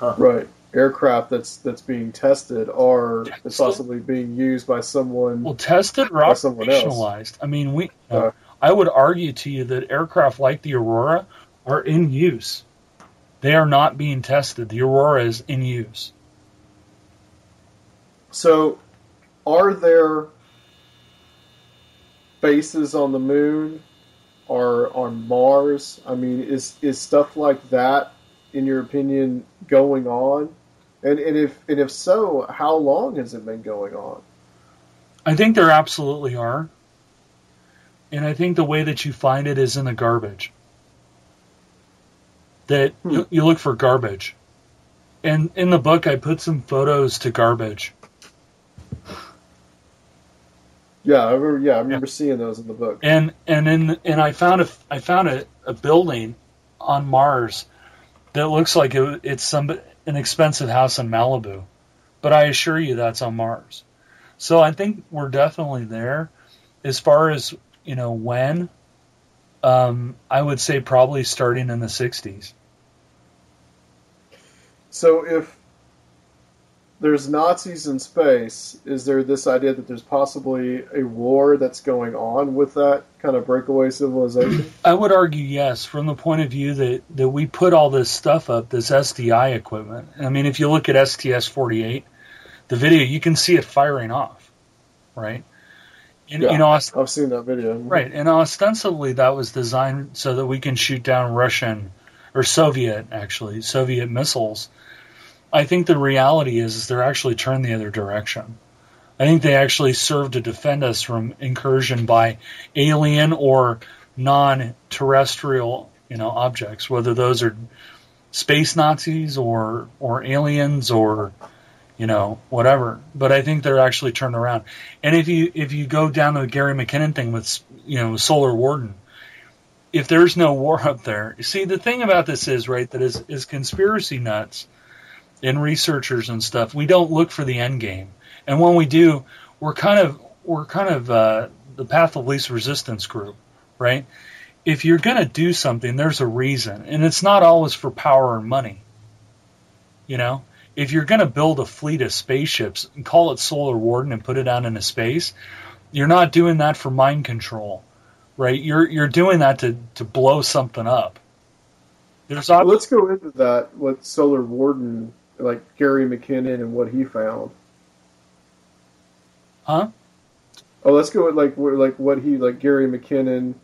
Right. Aircraft that's that's being tested are Tested? possibly being used by someone. Well, tested or By else. operationalized. I mean, we. Uh. I would argue to you that aircraft like the Aurora are in use. They are not being tested. The Aurora is in use. So, are there bases on the moon or on Mars? I mean, is is stuff like that, in your opinion, going on? And and if and if so, how long has it been going on? I think there absolutely are. And I think the way that you find it is in the garbage. That Hmm. you, you look for garbage. And in the book, I put some photos to garbage. Yeah, I remember. Yeah, I remember seeing those in the book. and and in and I found a I found a, a building on Mars that looks like it, it's some an expensive house in Malibu, but I assure you that's on Mars. So I think we're definitely there. As far as you know, when um, I would say probably starting in the '60s. So if there's Nazis in space, is there this idea that there's possibly a war that's going on with that kind of breakaway civilization? I would argue yes, from the point of view that, that we put all this stuff up, this SDI equipment. I mean, if you look at STS 48, the video, you can see it firing off, right? And, Yeah. You know, ost- I've seen that video. right, and ostensibly that was designed so that we can shoot down Russian or Soviet, actually, Soviet missiles. I think the reality is, is they're actually turned the other direction. I think they actually serve to defend us from incursion by alien or non-terrestrial, you know, objects, whether those are space Nazis or or aliens or you know whatever. But I think they're actually turned around. And if you if you go down to the Gary McKinnon thing with you know Solar Warden, if there's no war up there, see the thing about this is right that is is conspiracy nuts and researchers and stuff. We don't look for the end game, and when we do, we're kind of we're kind of uh, the path of least resistance group, right? If you're going to do something, there's a reason, and it's not always for power and money. You know, if you're going to build a fleet of spaceships and call it Solar Warden and put it out into space, you're not doing that for mind control, right? You're you're doing that to to blow something up. There's ob- let's go into that. What Solar Warden, like Gary McKinnon, and what he found. huh? Oh, let's go with like like what he like Gary McKinnon,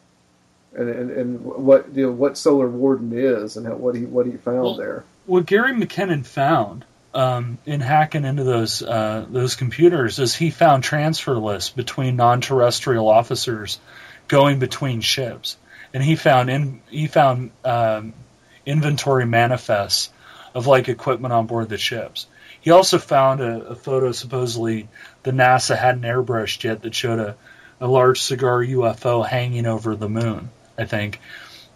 and and, and what you know, what Solar Warden is and how, what he what he found Well, there. what Gary McKinnon found um, in hacking into those uh, those computers is he found transfer lists between non-terrestrial officers going between ships, and he found in he found um, inventory manifests of like equipment on board the ships. He also found a, a photo supposedly the NASA hadn't airbrushed yet that showed a, a large cigar UFO hanging over the moon. I think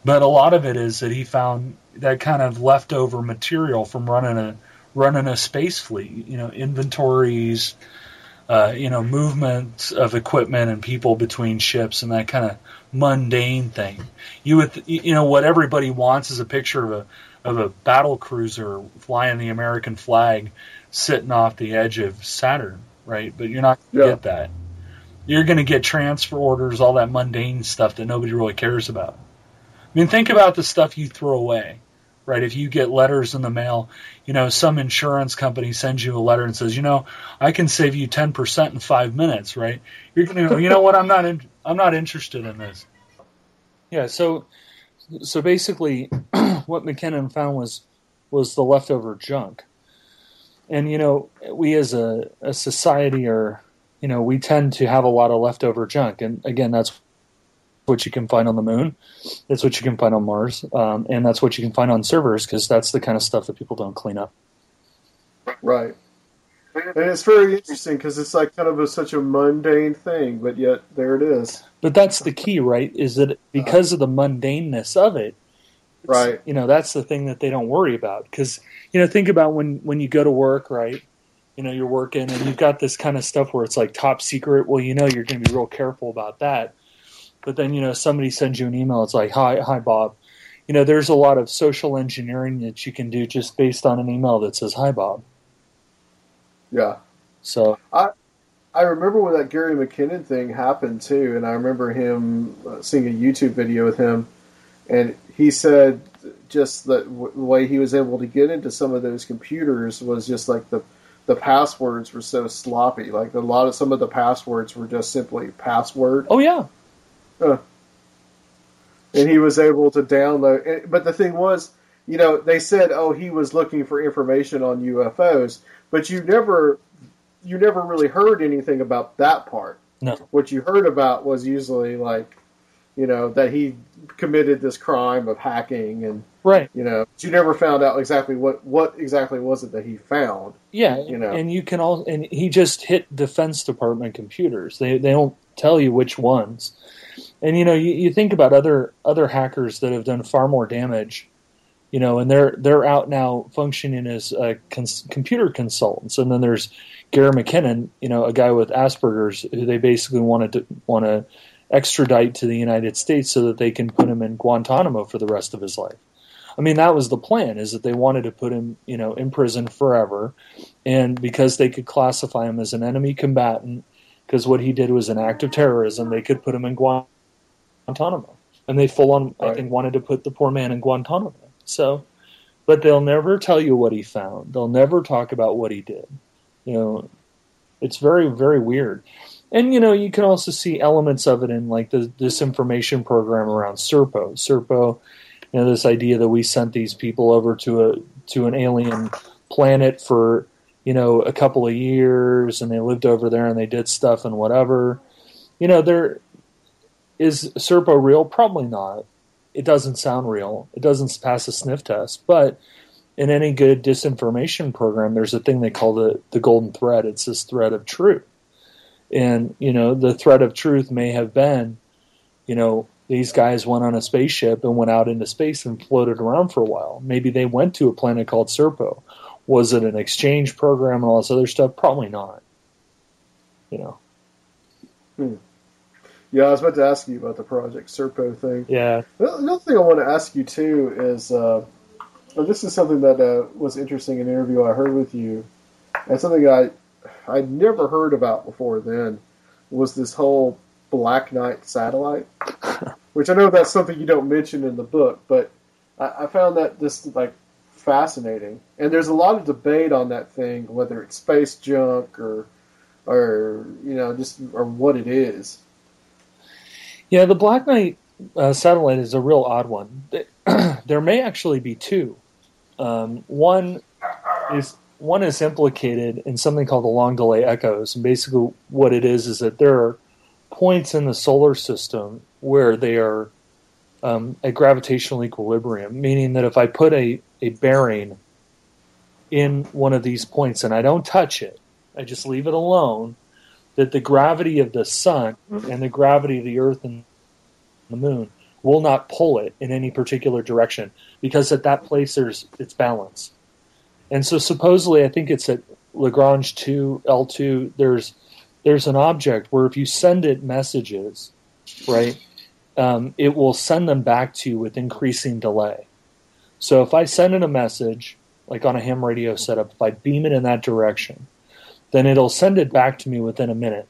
but a lot of it is that he found that kind of leftover material from running a running a space fleet. You know, inventories, uh, you know, movement of equipment and people between ships, and that kind of mundane thing. You would, you know, what everybody wants is a picture of a of a battle cruiser flying the American flag, sitting off the edge of Saturn, right? But you're not going to Yeah. get that. You're going to get transfer orders, all that mundane stuff that nobody really cares about. I mean, think about the stuff you throw away, right? If you get letters in the mail, you know, some insurance company sends you a letter and says, you know, I can save you ten percent in five minutes, right? You're going to go, you know what? I'm not, in, I'm not interested in this. Yeah. So, so basically, what McKinnon found was was the leftover junk, and you know, we as a, a society are, you know, we tend to have a lot of leftover junk, and again, that's what you can find on the moon. That's what you can find on Mars, um, and that's what you can find on servers because that's the kind of stuff that people don't clean up. Right. And it's very interesting because it's like kind of a, such a mundane thing, but yet there it is. But that's the key, right? Is that because of the mundaneness of it, Right. you know, that's the thing that they don't worry about. Because you know, think about when when you go to work, right? You know, you're working and you've got this kind of stuff where it's like top secret. Well, you know, you're going to be real careful about that. But then you know, somebody sends you an email. It's like, hi, hi, Bob. You know, there's a lot of social engineering that you can do just based on an email that says, hi, Bob. Yeah. So I I remember when that Gary McKinnon thing happened too, and I remember him uh, seeing a YouTube video with him, and he said just that w- the way he was able to get into some of those computers was just like the the passwords were so sloppy. Like a lot of some of the passwords were just simply password. Oh yeah, and he was able to download. But the thing was, you know, they said, oh, he was looking for information on UFOs, but you never, you never really heard anything about that part. No. What you heard about was usually like, you know, that he committed this crime of hacking, and right. you know, you never found out exactly what what exactly was it that he found. Yeah, You know. and you can all and he just hit Defense Department computers. They they don't tell you which ones. And you know, you, you think about other other hackers that have done far more damage, you know, and they're they're out now functioning as cons- computer consultants. And then there's Gary McKinnon, you know, a guy with Asperger's who they basically wanted to want to extradite to the United States so that they can put him in Guantanamo for the rest of his life. I mean, that was the plan: is that they wanted to put him, you know, in prison forever, and because they could classify him as an enemy combatant, because what he did was an act of terrorism, they could put him in Guantanamo, and they full on, I think, wanted to put the poor man in Guantanamo. So, but they'll never tell you what he found. They'll never talk about what he did. You know, it's very, very weird. And you know, you can also see elements of it in like the disinformation program around Serpo. Serpo, you know, this idea that we sent these people over to a to an alien planet for you know a couple of years, and they lived over there and they did stuff and whatever. You know, there is Serpo real? Probably not. It doesn't sound real. It doesn't pass a sniff test, but in any good disinformation program, there's a thing they call the the golden thread. It's this thread of truth, and you know the thread of truth may have been, you know, these guys went on a spaceship and went out into space and floated around for a while. Maybe they went to a planet called Serpo. Was it an exchange program and all this other stuff? Probably not. You know. Hmm. Yeah, I was about to ask you about the Project Serpo thing. Yeah. Another thing I want to ask you too is, uh, this is something that uh, was interesting in an interview I heard with you, and something I I'd never heard about before. Then was this whole Black Knight satellite, which I know that's something you don't mention in the book, but I, I found that just like fascinating. And there's a lot of debate on that thing, whether it's space junk or or you know just or what it is. Yeah, the Black Knight uh, satellite is a real odd one. there may actually be two. Um, one is one is implicated in something called the long delay echoes, and basically what it is is that there are points in the solar system where they are um, at gravitational equilibrium, meaning that if I put a, a bearing in one of these points and I don't touch it, I just leave it alone, that the gravity of the sun and the gravity of the earth and the moon will not pull it in any particular direction because at that place there's it's balance. And so supposedly, I think it's at Lagrange two L two. There's there's an object where if you send it messages, right, um, it will send them back to you with increasing delay. So if I send it a message, like on a ham radio setup, if I beam it in that direction, then it'll send it back to me within a minute,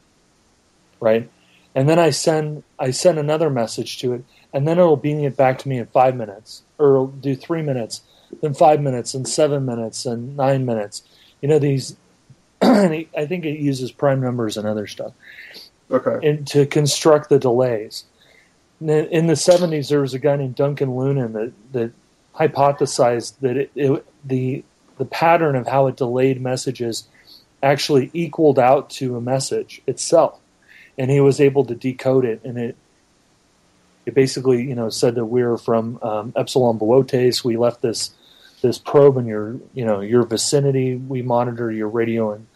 right? And then I send I send another message to it, and then it'll beam it back to me in five minutes, or it'll do three minutes, then five minutes, and seven minutes, and nine minutes. You know these. I think it uses prime numbers and other stuff. Okay. And to construct the delays. In the seventies, there was a guy named Duncan Lunan that that hypothesized that it, it, the the pattern of how it delayed messages actually equaled out to a message itself, and he was able to decode it, and it it basically you know said that we are from um, Epsilon Boötes. We left this this probe in your you know your vicinity. We monitor your radio and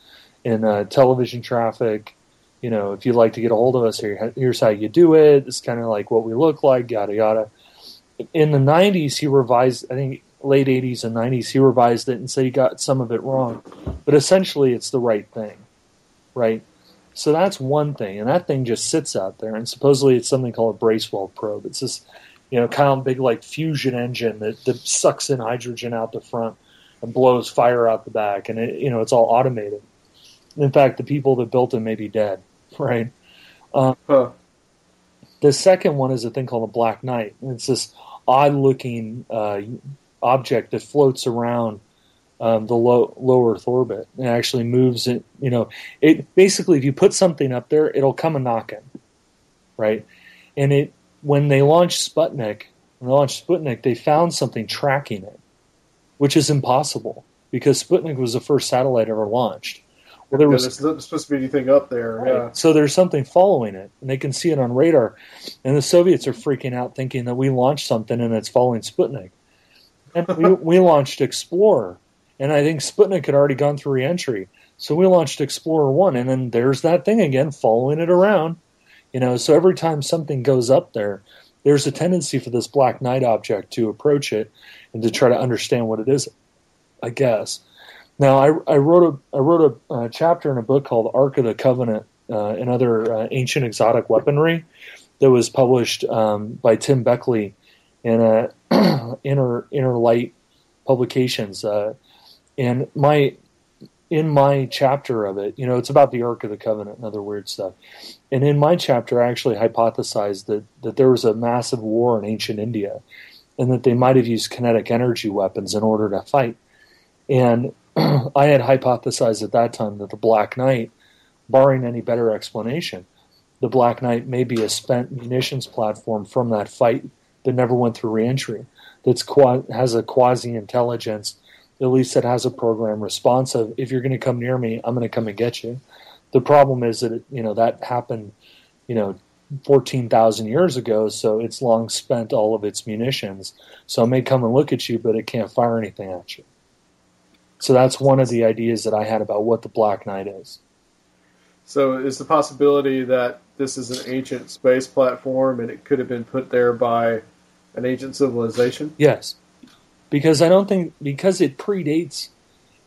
and uh, television traffic. You know, if you'd like to get a hold of us, here here's how you do it. It's kind of like what we look like, yada yada in the 90s he revised i think late 80s and 90s he revised it and said he got some of it wrong. But essentially it's the right thing right? So that's one thing. And that thing just sits out there. And supposedly it's something called a bracewell probe. It's this you know kind of big like fusion engine that, that sucks in hydrogen out the front and blows fire out the back. And it, you know it's all automated. In fact the people that built it may be dead right? Um, Huh. the second one is a thing called a black knight. And it's this odd looking uh, object that floats around um, the low, low Earth orbit and actually moves it. You know, it basically if you put something up there, it'll come a knocking, right? And it when they launched Sputnik, when they launched Sputnik, they found something tracking it, which is impossible because Sputnik was the first satellite ever launched. Well, there Yeah, was there's supposed to be anything up there. Right. Yeah. So there's something following it, and they can see it on radar. And the Soviets are freaking out, thinking that we launched something and it's following Sputnik. And we, we launched Explorer, and I think Sputnik had already gone through reentry. So we launched Explorer one, and then there's that thing again, following it around. You know, so every time something goes up there, there's a tendency for this black knight object to approach it and to try to understand what it is. I guess. Now, I, I wrote a I wrote a uh, chapter in a book called Ark of the Covenant uh, and other uh, ancient exotic weaponry that was published um, by Tim Beckley in a inner inner light publications. Uh, and my in my chapter of it, you know, it's about the Ark of the Covenant and other weird stuff. And in my chapter, I actually hypothesized that that there was a massive war in ancient India, and that they might have used kinetic energy weapons in order to fight. And I had hypothesized at that time that the Black Knight, barring any better explanation, the Black Knight may be a spent munitions platform from that fight that never went through reentry. That's qua- has a quasi intelligence, at least that has a program responsive. If you're going to come near me, I'm going to come and get you. The problem is that you know that happened, you know, fourteen thousand years ago, so it's long spent all of its munitions. So it may come and look at you, but it can't fire anything at you. So that's one of the ideas that I had about what the Black Knight is. So is the possibility that this is an ancient space platform and it could have been put there by an ancient civilization? Yes, because I don't think because it predates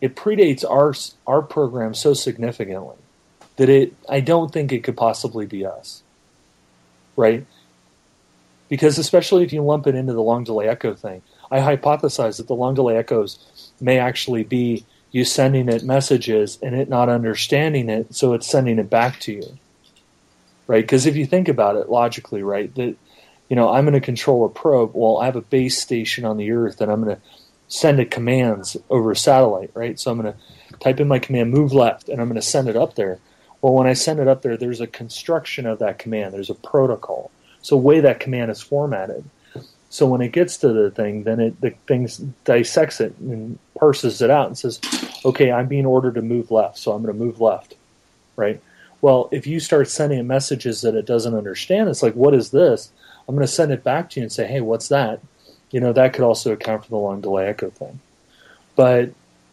it predates our our program so significantly that it I don't think it could possibly be us, right? Because especially if you lump it into the long delay echo thing, I hypothesize that the long delay echoes may actually be you sending it messages and it not understanding it, so it's sending it back to you, right? Because if you think about it logically, right, that you know, I'm going to control a probe. Well, I have a base station on the Earth, and I'm going to send it commands over a satellite, right? So I'm going to type in my command, move left, and I'm going to send it up there. Well, when I send it up there, there's a construction of that command. There's a protocol. So way that command is formatted. So when it gets to the thing, then it the thing dissects it and parses it out and says, "Okay, I'm being ordered to move left, so I'm going to move left." Right? Well, if you start sending messages that it doesn't understand, it's like, "What is this?" I'm going to send it back to you and say, "Hey, what's that?" You know, that could also account for the long delay echo thing. But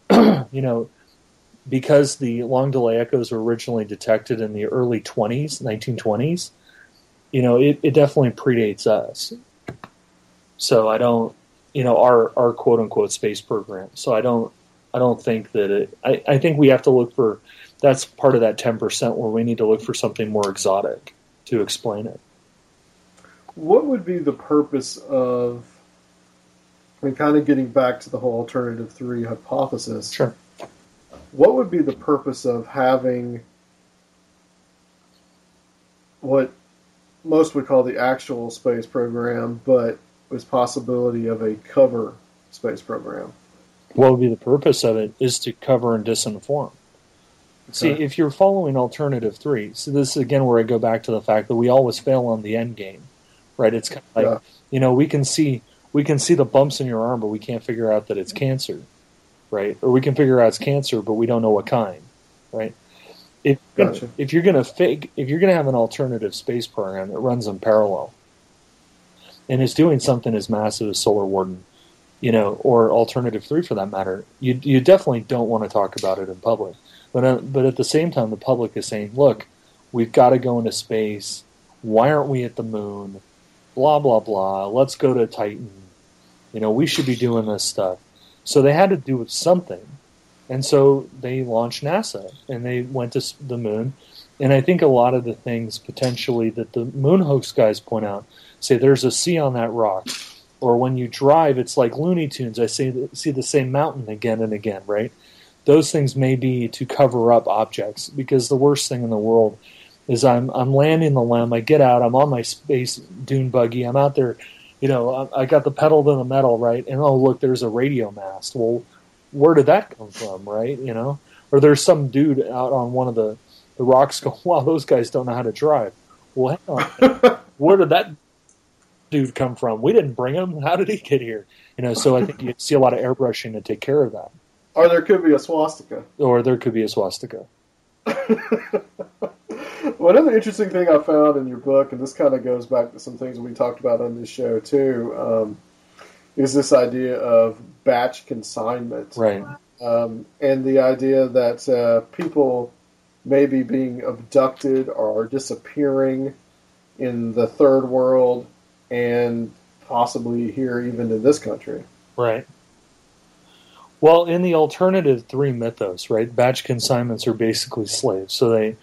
you know, because the long delay echoes were originally detected in the early 20s, 1920s, you know, it, it definitely predates us. So I don't, you know, our our quote unquote space program. So I don't I don't think that it. I, I think we have to look for. That's part of that ten percent where we need to look for something more exotic to explain it. What would be the purpose of? and kind of getting back to the whole alternative three hypothesis. Sure. What would be the purpose of having what most would call the actual space program, but was possibility of a cover space program? What would be the purpose of it is to cover and disinform. See, if you're following alternative three, so this is again where I go back to the fact that we always fail on the end game, right? It's kind of like Yeah. you know we can see we can see the bumps in your arm, but we can't figure out that it's cancer, right? Or we can figure out it's cancer, but we don't know what kind, right? If Gotcha. if you're gonna fake if you're gonna have an alternative space program that runs in parallel, and is doing something as massive as Solar Warden, you know, or Alternative Three for that matter, you you definitely don't want to talk about it in public. But uh, but at the same time, the public is saying, look, we've got to go into space. Why aren't we at the moon? Blah blah blah. Let's go to Titan. You know, we should be doing this stuff. So they had to do with something, and so they launched NASA and they went to the moon. And I think a lot of the things potentially that the moon hoax guys point out say there's a sea on that rock, or when you drive, it's like Looney Tunes. I see see the same mountain again and again, right? Those things may be to cover up objects because the worst thing in the world is I'm I'm landing the LEM. I get out. I'm on my space dune buggy. I'm out there. You know, I, I got the pedal to the metal, right? And oh, look, there's a radio mast. Well, where did that come from, right? You know, or there's some dude out on one of the the rocks going, wow, those guys don't know how to drive. Well, hang on. where did that dude come from? We didn't bring him. How did he get here? You know, so I think you see a lot of airbrushing to take care of that. Or there could be a swastika. Or there could be a swastika. One other interesting thing I found in your book, and this kind of goes back to some things we talked about on this show too, um, is this idea of batch consignment. Right. um, and the idea that uh, people may be being abducted or disappearing in the third world and possibly here even in this country. Right. Well, in the alternative three mythos, right, batch consignments are basically slaves. So they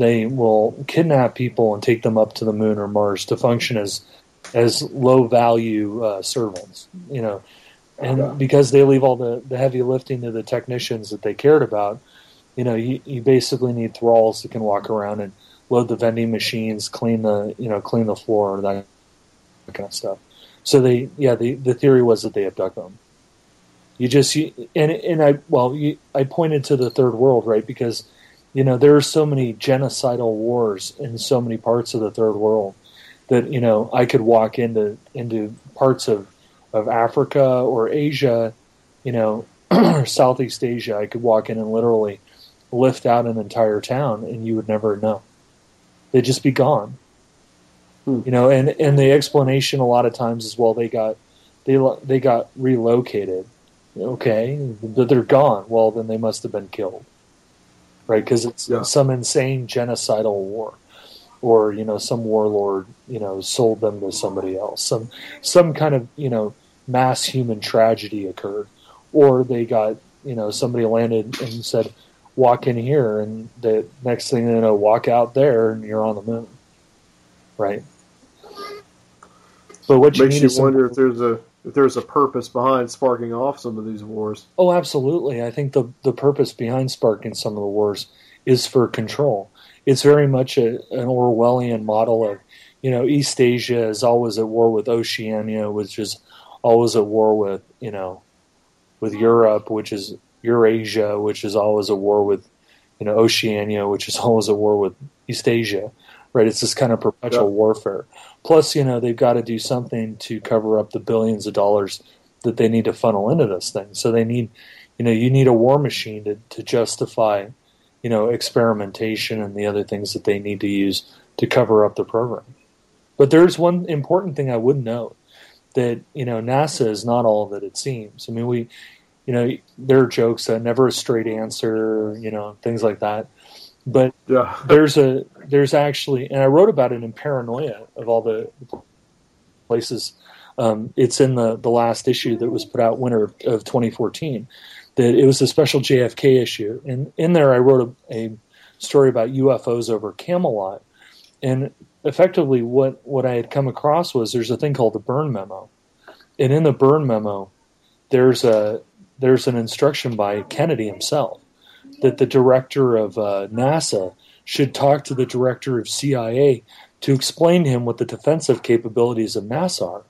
they will kidnap people and take them up to the moon or Mars to function as as low value uh, servants. You know, and Yeah. because they leave all the, the heavy lifting to the technicians that they cared about, you know, you, you basically need thralls that can walk around and load the vending machines, clean the you know clean the floor, that kind of stuff. So they, yeah, the the theory was that they abduct them. You just you, and and I well, you, I pointed to the third world, right? Because you know there are so many genocidal wars in so many parts of the third world that you know I could walk into into parts of of Africa or Asia, you know, or Southeast Asia. I could walk in and literally lift out an entire town, and you would never know. They'd just be gone Hmm. you know and and the explanation a lot of times is well they got they they got relocated okay but they're gone well then they must have been killed right? Because it's Yeah. some insane genocidal war or you know some warlord you know sold them to somebody else. Some some kind of you know mass human tragedy occurred or they got you know somebody landed and said walk in here and the next thing you know walk out there and you're on the moon right? But what you Makes need you is wonder if there's a if there's a purpose behind sparking off some of these wars. Oh, absolutely. I think the the purpose behind sparking some of the wars is for control. It's very much a, an Orwellian model of, you know, East Asia is always at war with Oceania, which is always at war with, you know, with Europe, which is Eurasia, which is always at war with, you know, Oceania, which is always at war with East Asia. Right? It's this kind of perpetual Yeah. warfare. Plus, you know, they've got to do something to cover up the billions of dollars that they need to funnel into this thing. So they need, you know, you need a war machine to, to justify, you know, experimentation and the other things that they need to use to cover up the program. But there's one important thing I would note that, you know, NASA is not all that it seems. I mean, we, you know, there are jokes that never a straight answer, you know, things like that. But Yeah. there's a there's actually and I wrote about it in Paranoia of all the places Um, it's in the the last issue that was put out winter of, of 2014. That it was a special JFK issue, and in there I wrote a, a story about UFOs over Camelot, and effectively what what I had come across was there's a thing called the burn memo, and in the burn memo, there's a there's an instruction by Kennedy himself that the director of uh, NASA should talk to the director of CIA to explain to him what the defensive capabilities of NASA are.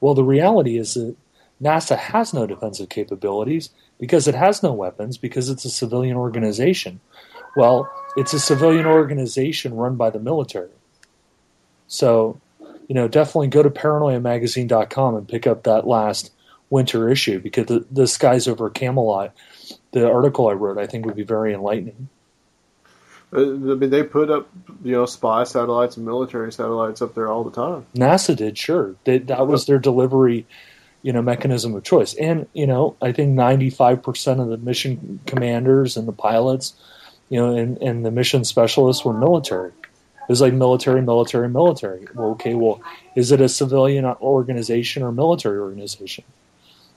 Well, the reality is that NASA has no defensive capabilities because it has no weapons because it's a civilian organization. Well, it's a civilian organization run by the military. So, you know, definitely go to paranoiamagazine.com and pick up that last winter issue because the, the skies over Camelot, the article I wrote, I think would be very enlightening. Uh, I mean, they put up you know spy satellites and military satellites up there all the time. NASA did, sure. They, that was their delivery, you know, mechanism of choice. And you know, I think ninety five percent of the mission commanders and the pilots, you know, and, and the mission specialists were military. It was like military, military, military. Well, okay, well, is it a civilian organization or military organization?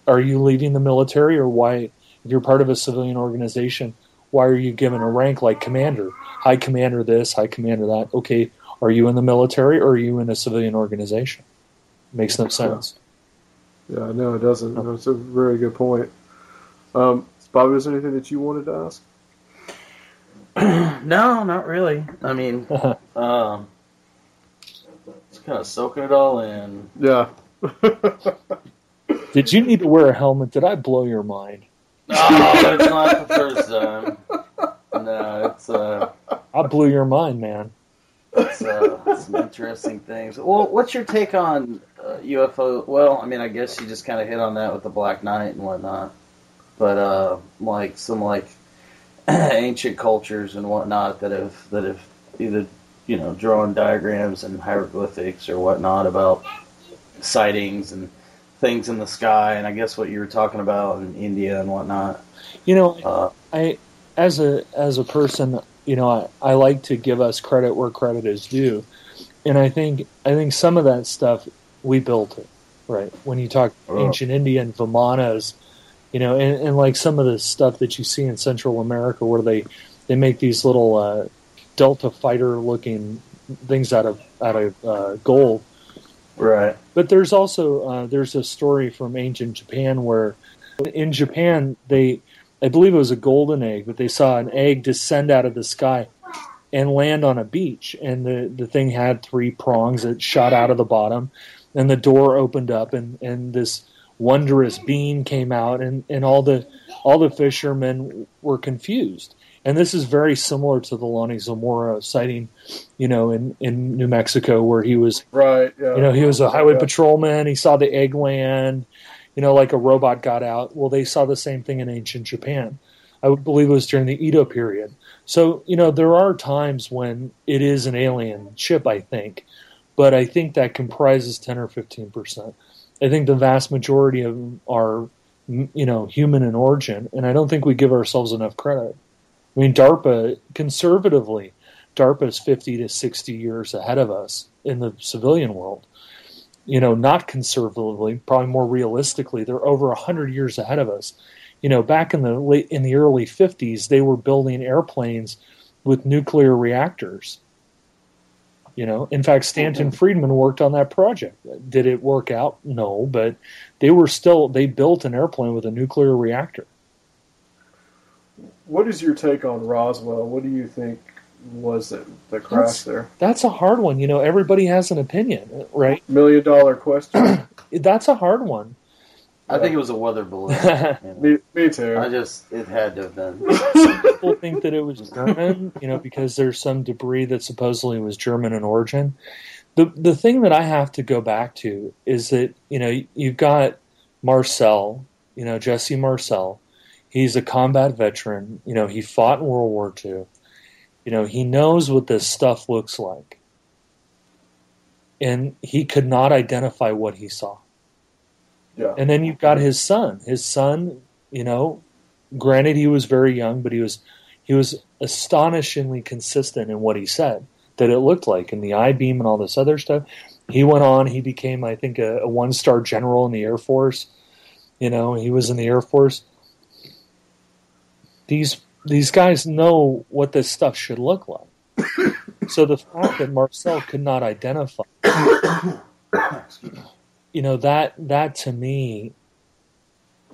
Are you leaving the military, or why? If you're part of a civilian organization, why are you given a rank like commander? High commander this, high commander that. Okay, are you in the military or are you in a civilian organization? Makes no sense. Yeah, no, it doesn't. No. That's a very good point. Um, Bobby, was there anything that you wanted to ask? no, not really. I mean, um, just kind of soaking it all in. Yeah. Did you need to wear a helmet? Did I blow your mind? Oh, it's not the first time. No, it's uh. I blew your mind, man. It's uh, some interesting things. Well, what's your take on uh, UFO? Well, I mean, I guess you just kind of hit on that with the Black Knight and whatnot. But uh, like some like ancient cultures and whatnot that have that have either you know drawn diagrams and hieroglyphics or whatnot about sightings and things in the sky, and I guess what you were talking about in India and whatnot. You know, uh, I as a as a person, you know, I, I like to give us credit where credit is due, and I think I think some of that stuff we built it right. When you talk oh. ancient Indian Vimanas, you know, and, and, like some of the stuff that you see in Central America, where they they make these little uh, Delta fighter looking things out of out of uh, gold Right. But there's also uh, there's a story from ancient Japan where in Japan they I believe it was a golden egg, but they saw an egg descend out of the sky and land on a beach, and the the thing had three prongs. That shot out of the bottom, and the door opened up, and and this wondrous being came out, and and all the all the fishermen were confused and this is very similar to the Lonnie Zamora sighting, you know, in, in New Mexico where he was right. Yeah. You know, he was a highway yeah. patrolman. He saw the egg land, you know, like a robot got out. Well, they saw the same thing in ancient Japan. I believe it was during the Edo period. So you know, there are times when it is an alien ship. I think, but I think that comprises ten or fifteen percent. I think the vast majority of them are, you know, human in origin, and I don't think we give ourselves enough credit. I mean, DARPA, conservatively, DARPA is 50 to 60 years ahead of us in the civilian world. You know, not conservatively, probably more realistically, they're over 100 years ahead of us. You know, back in the late, in the early 50s, they were building airplanes with nuclear reactors. You know, in fact, Stanton. Friedman worked on that project. Did it work out? No, but they were still they built an airplane with a nuclear reactor what is your take on Roswell? What do you think was that the crash that's, there? That's a hard one. You know, everybody has an opinion, right? Million dollar question. that's a hard one. I think it was a weather balloon. You know. me, me, too. I just it had to have been. People think that it was German, you know, because there's some debris that supposedly was German in origin. The the thing that I have to go back to is that you know you've got Marcel, you know Jesse Marcel, He's a combat veteran. You know, he fought in World War II. You know, he knows what this stuff looks like. And he could not identify what he saw. Yeah. And then you've got his son. His son, you know, granted he was very young, but he was he was astonishingly consistent in what he said that it looked like and the I beam and all this other stuff. he went on. He became, I think, a, a one star general in the Air Force. You know, he was in the Air Force. These these guys know what this stuff should look like. so the fact that Marcel could not identify, you know, that that to me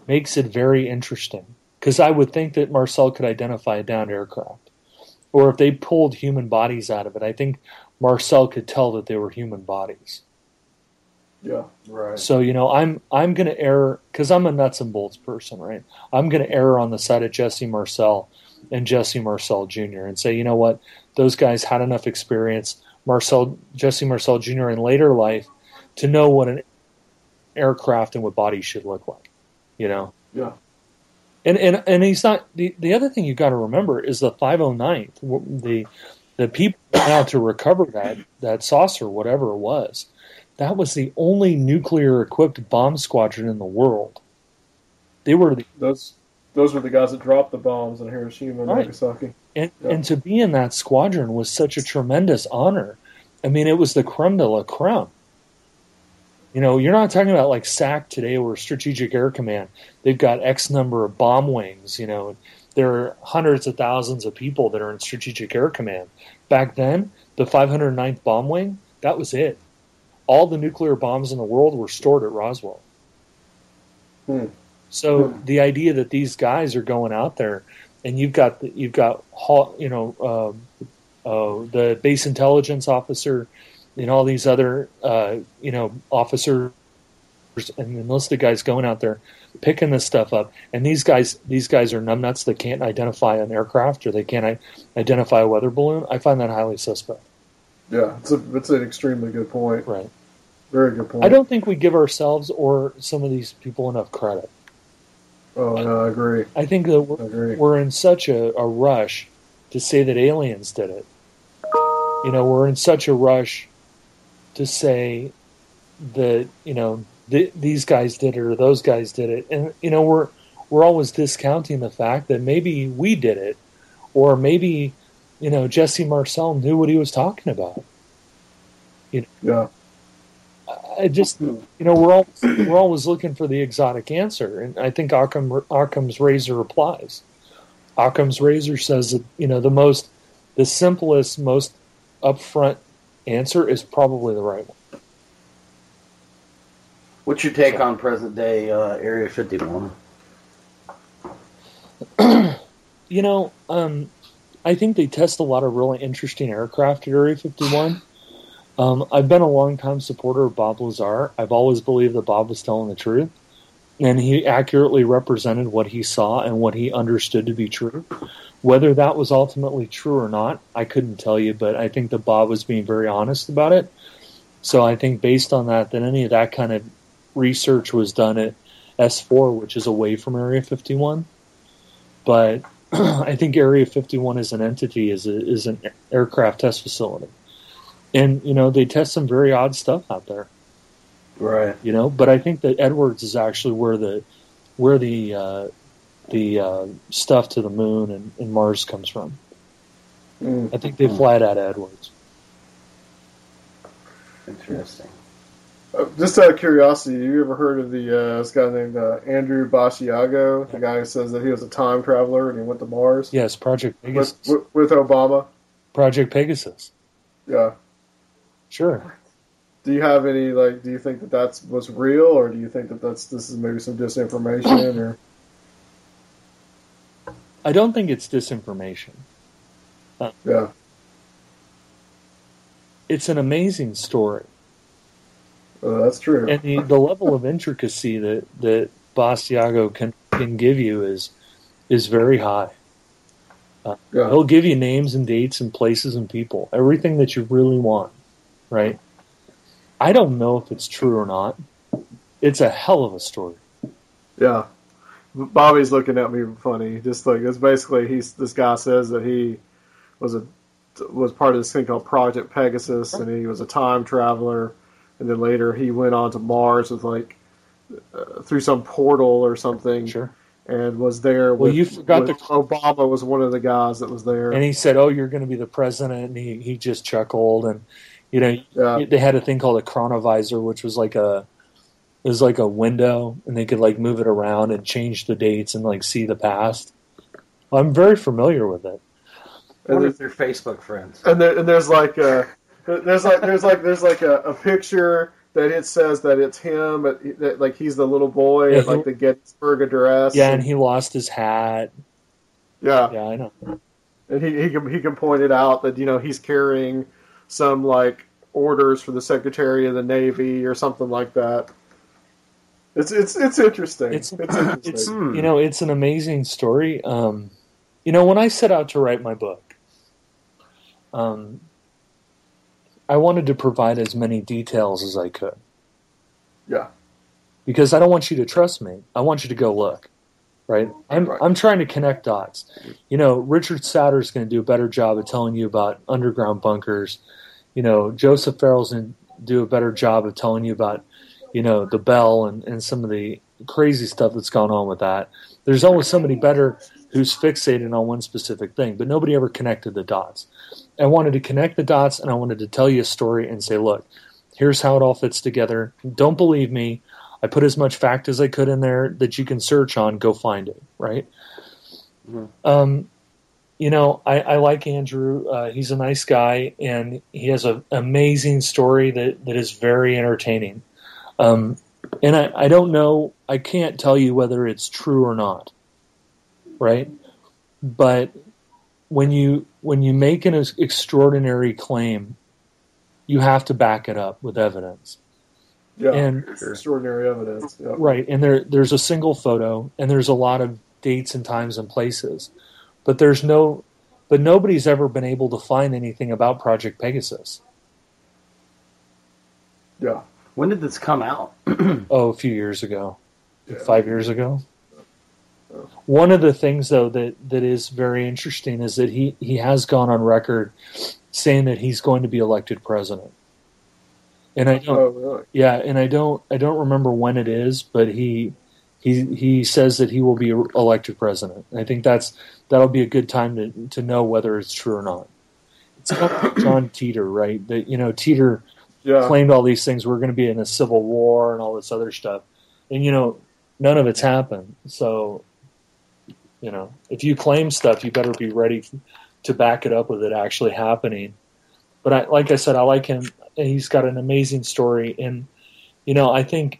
makes it very interesting because I would think that Marcel could identify a downed aircraft, or if they pulled human bodies out of it, I think Marcel could tell that they were human bodies. Yeah, right. So you know, I'm I'm going to err because I'm a nuts and bolts person, right? I'm going to err on the side of Jesse Marcel and Jesse Marcel Jr. and say, you know what, those guys had enough experience, Marcel Jesse Marcel Jr. in later life, to know what an aircraft and what bodies should look like. You know. Yeah. And and and he's not the the other thing you got to remember is the 509th the the people now to recover that that saucer whatever it was that was the only nuclear equipped bomb squadron in the world. They were the, those those were the guys that dropped the bombs in Hiroshima and Right. Nagasaki. and, and to be in that squadron was such a tremendous honor. I mean, it was the creme de la creme. You know, you're not talking about like SAC today or Strategic Air Command. They've got X number of bomb wings. You know, there are hundreds of thousands of people that are in Strategic Air Command. Back then, the 509th Bomb Wing, that was it. All the nuclear bombs in the world were stored at Roswell. Hmm. So the idea that these guys are going out there, and you've got the, you've got you know um, uh, the base intelligence officer, and all these other uh, you know officers and enlisted guys going out there picking this stuff up, and these guys these guys are numbnuts that can't identify an aircraft or they can't identify a weather balloon. I find that highly suspect. Yeah, it's a it's an extremely good point. Right. Very good point. I don't think we give ourselves or some of these people enough credit. Oh no, I agree. I think that we're, we're in such a, a rush to say that aliens did it. You know, we're in such a rush to say that you know th- these guys did it or those guys did it, and you know we're we're always discounting the fact that maybe we did it, or maybe you know Jesse Marcel knew what he was talking about. Yeah, I just, you know, we're all we're always looking for the exotic answer, and I think Occam Occam's razor applies. Occam's razor says that you know the most, the simplest, most upfront answer is probably the right one. What's your take on present day uh, Area 51? You know, um, I think they test a lot of really interesting aircraft at Area 51. Um, I've been a long time supporter of Bob Lazar. I've always believed that Bob was telling the truth, and he accurately represented what he saw and what he understood to be true. Whether that was ultimately true or not, I couldn't tell you, but I think that Bob was being very honest about it. So I think based on that, that any of that kind of research was done at S4, which is away from Area 51. But I think Area 51 as an entity is a, is an aircraft test facility, and you know they test some very odd stuff out there. Right. You know, but I think that Edwards is actually where the where the uh, the uh, stuff to the moon and, and Mars comes from. Mm. I think they fly it out of Edwards. Interesting. Uh, just out of curiosity, have you ever heard of the uh, this guy named uh, Andrew Basiago? The guy who says that he was a time traveler and he went to Mars Yes, Project with, Pegasus. with, with Obama. Project Pegasus. Yeah. Sure. Do you have any like? Do you think that that's was real, or do you think that that's this is maybe some disinformation? Or I don't think it's disinformation. yeah, It's an amazing story. uh, that's true. and the, the level of intricacy that that Basiago can can give you is is very high. yeah, He'll give you names and dates and places and people, everything that you really want, right? I don't know if it's true or not. It's a hell of a story. yeah. Bobby's looking at me funny. Just like it's basically he's this guy says that he was a was part of this thing called Project Pegasus, and he was a time traveler, and then later he went on to Mars with like uh, through some portal or something, Sure. and was there. Well, with, you forgot the- Obama was one of the guys that was there. And he said, "Oh, you're going to be the president," and he he just chuckled and You know, Yeah. they had a thing called a chronovisor, which was like a it was like a window, and they could like move it around and change the dates and like see the past. I'm very familiar with it. I wonder And if they're Facebook friends. and, there, and there's like a, there's like there's like there's like a, a picture that it says that it's him, but that, like he's the little boy Yeah, at like the Gettysburg Address. Yeah, and he lost his hat. yeah, Yeah, I know. and he he can he can point it out that you know he's carrying some like orders for the Secretary of the Navy or something like that. It's it's it's interesting. It's It's, interesting. it's you know it's an amazing story. Um, you know, when I set out to write my book, um, I wanted to provide as many details as I could yeah, because I don't want you to trust me. I want you to go look. Right? I'm Right. I'm trying to connect dots. You know, Richard Sauder's going to do a better job of telling you about underground bunkers. You know, Joseph Farrell's to do a better job of telling you about, you know, the bell and, and some of the crazy stuff that's gone on with that. There's always somebody better who's fixated on one specific thing, but nobody ever connected the dots. I wanted to connect the dots and I wanted to tell you a story and say, look, here's how it all fits together. Don't believe me. I put as much fact as I could in there that you can search on. Go find it, right? Um, you know, I, I like Andrew. Uh, he's a nice guy, and he has an amazing story that, that is very entertaining. Um, and I, I don't know, I can't tell you whether it's true or not, right? But when you when you make an extraordinary claim, you have to back it up with evidence. yeah. And extraordinary evidence. Yeah. Right, and there there's a single photo, and there's a lot of dates and times and places, but there's no, but nobody's ever been able to find anything about Project Pegasus. yeah. When did this come out? Oh, a few years ago, five years ago. One of the things, though, that that is very interesting is that he he has gone on record saying that he's going to be elected president, and I don't. Oh, really? Yeah, and I don't I don't remember when it is, but he he he says that he will be elected president. I think that's that'll be a good time to to know whether it's true or not. It's kind of like John Teeter, right? That you know Teeter Yeah. claimed all these things. We're going to be in a civil war and all this other stuff, and you know none of it's happened. So you know if you claim stuff, you better be ready to back it up with it actually happening. But I, like I said, I like him. He's got an amazing story, and you know, I think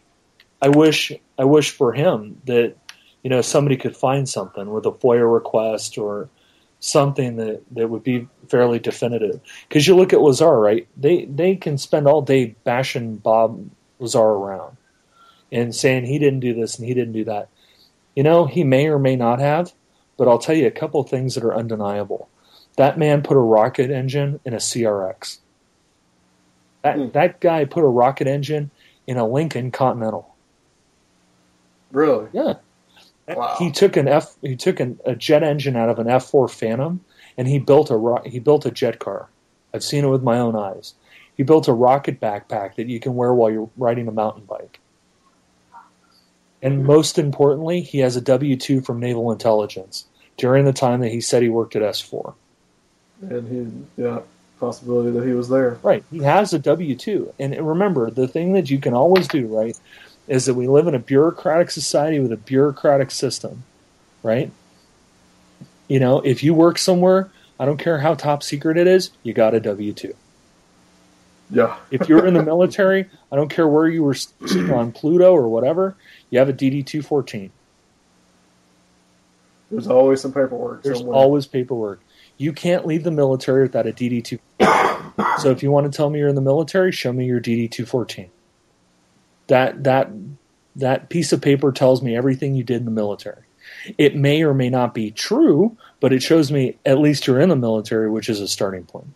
I wish I wish for him that you know somebody could find something with a FOIA request or something that, that would be fairly definitive. Because you look at Lazar, right? They they can spend all day bashing Bob Lazar around and saying he didn't do this and he didn't do that. You know, he may or may not have, but I'll tell you a couple of things that are undeniable. That man put a rocket engine in a CRX. That Hmm. that guy put a rocket engine in a Lincoln Continental. Really? Yeah. Wow. He took an F he took an, a jet engine out of an F4 Phantom and he built a he built a jet car. I've seen it with my own eyes. He built a rocket backpack that you can wear while you're riding a mountain bike. And most importantly, he has a W 2 from Naval Intelligence during the time that he said he worked at S4. And he, yeah, possibility that he was there. Right. He has a W 2. And remember, the thing that you can always do, right, is that we live in a bureaucratic society with a bureaucratic system, right? You know, if you work somewhere, I don't care how top secret it is, you got a W 2. Yeah. If you're in the military, I don't care where you were on Pluto or whatever, you have a DD 214. There's always some paperwork. There's somewhere. always paperwork. You can't leave the military without a DD 2. so if you want to tell me you're in the military, show me your DD 214. That that that piece of paper tells me everything you did in the military. It may or may not be true, but it shows me at least you're in the military, which is a starting point.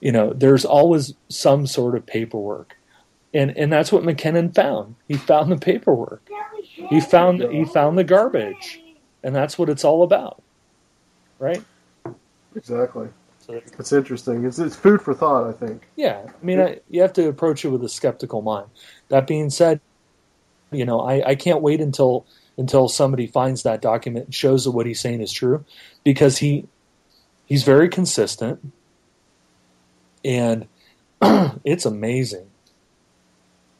You know, there's always some sort of paperwork. And and that's what McKinnon found. He found the paperwork. He found he found the garbage. And that's what it's all about. Right? Exactly. It's interesting. It's it's food for thought. I think. Yeah, I mean, I, you have to approach it with a skeptical mind. That being said, you know, I, I can't wait until until somebody finds that document and shows that what he's saying is true, because he he's very consistent, and it's amazing.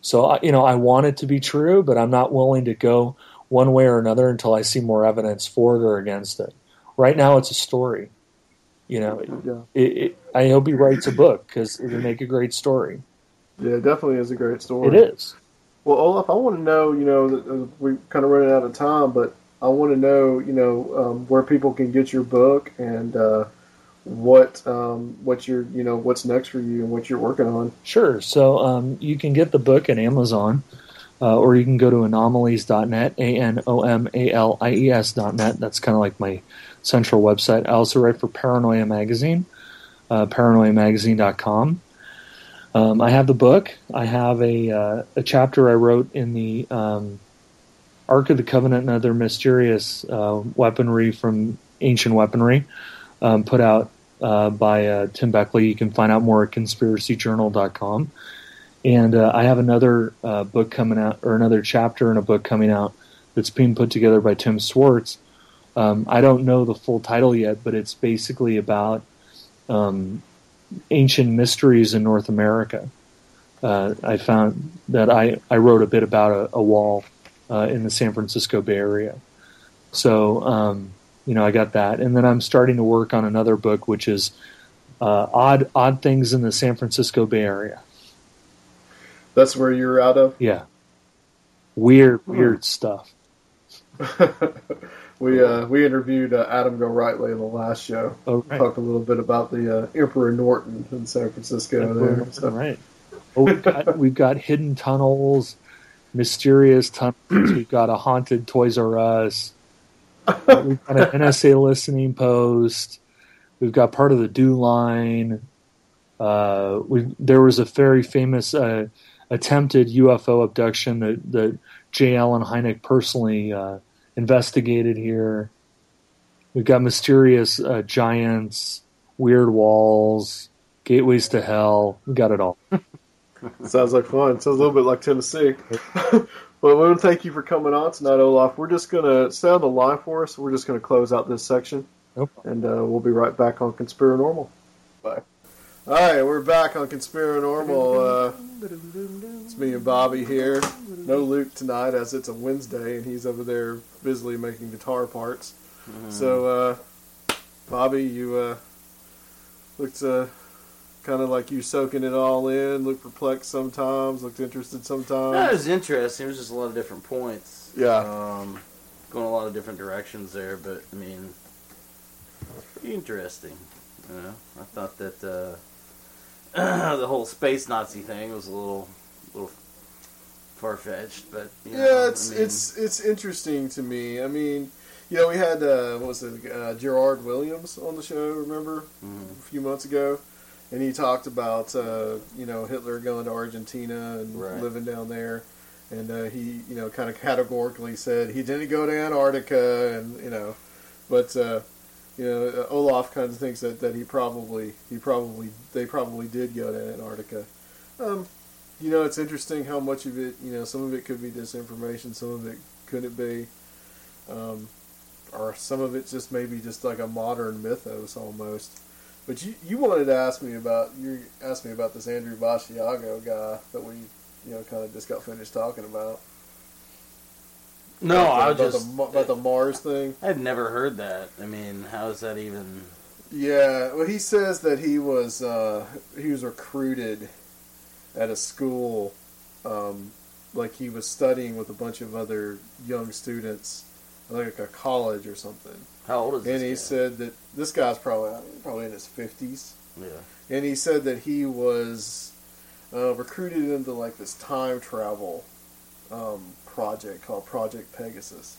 So I- you know, I want it to be true, but I'm not willing to go one way or another until I see more evidence for it or against it. Right now, it's a story. You know, Yeah. it, it, I hope he writes a book because it would make a great story. Yeah, it definitely is a great story. It is. Well, Olaf, I want to know, you know, we're kind of running out of time, but I want to know, you know, um, where people can get your book and uh, what um, what you're, you know, what's next for you and what you're working on. Sure. So um, you can get the book at Amazon, uh, or you can go to anomalies.net, A N O M A L I E S.net. That's kind of like my central website. I also write for Paranoia Magazine, uh, paranoiamagazine.com. Um, I have the book. I have a, uh, a chapter I wrote in the um, Ark of the Covenant and Other Mysterious uh, Weaponry from Ancient Weaponry, um, put out uh, by uh, Tim Beckley. You can find out more at conspiracyjournal.com. And uh, I have another uh, book coming out, or another chapter in a book coming out that's being put together by Tim Swartz. Um, I don't know the full title yet, but it's basically about um, ancient mysteries in North America. Uh, I found that I, I wrote a bit about a, a wall uh, in the San Francisco Bay Area. So, um, you know, I got that. And then I'm starting to work on another book, which is uh, odd odd things in the San Francisco Bay Area. That's where you're out of. Yeah, weird weird stuff. we uh, we interviewed uh, Adam Gorightly in the last show. Oh, right. Talked a little bit about the uh, Emperor Norton in San Francisco. There. So, Right. Oh, we've got, we've got hidden tunnels, mysterious tunnels. We've got a haunted Toys R Us. We've got an NSA listening post. We've got part of the Do line. Uh, we there was a very famous uh, attempted UFO abduction that, that J. Allen Hynek personally uh, investigated here. We've got mysterious uh, giants, weird walls, gateways to hell. We got it all. Sounds like fun. Sounds a little bit like Tennessee. well, we want to thank you for coming on tonight, Olaf. We're just going to stay on the line for us. We're just going to close out this section, Nope. and uh, we'll be right back on Conspiranormal. Bye. All right, we're back on Conspiranormal. Uh, it's me and Bobby here. No Luke tonight, as it's a Wednesday, and he's over there busily making guitar parts. So, uh, Bobby, you uh, looked uh, kind of like you soaking it all in. Looked perplexed sometimes. Looked interested sometimes. That sometimes. was interesting. It was just a lot of different points. Yeah. Um, going a lot of different directions there, but I mean, interesting. You know, I thought that uh, the whole space Nazi thing was a little, little far fetched, but you know, Yeah, it's I mean, it's it's interesting to me. I mean, you know, we had uh, what was it, uh, Gerard Williams on the show. Remember Mhm. a few months ago, and he talked about uh, you know Hitler going to Argentina and Right. living down there, and uh, he you know kind of categorically said he didn't go to Antarctica, and you know, but uh, you know uh, Olaf kind of thinks that, that he probably he probably they probably did go to Antarctica. Um, you know, it's interesting how much of it, you know, some of it could be disinformation, some of it couldn't be, um, or some of it just maybe just like a modern mythos almost. But you, you wanted to ask me about you asked me about this Andrew Basiago guy that we, you know, kind of just got finished talking about. No, about I was about just the, about the Mars thing. I had never heard that. I mean, how is that even? Yeah, well, he says that he was uh, he was recruited at a school, um, like he was studying with a bunch of other young students, like a college or something. How old is this? And he guy? said that this guy's probably probably in his fifties, "Yeah, and he said that he was uh, recruited into like this time travel um, project called Project Pegasus.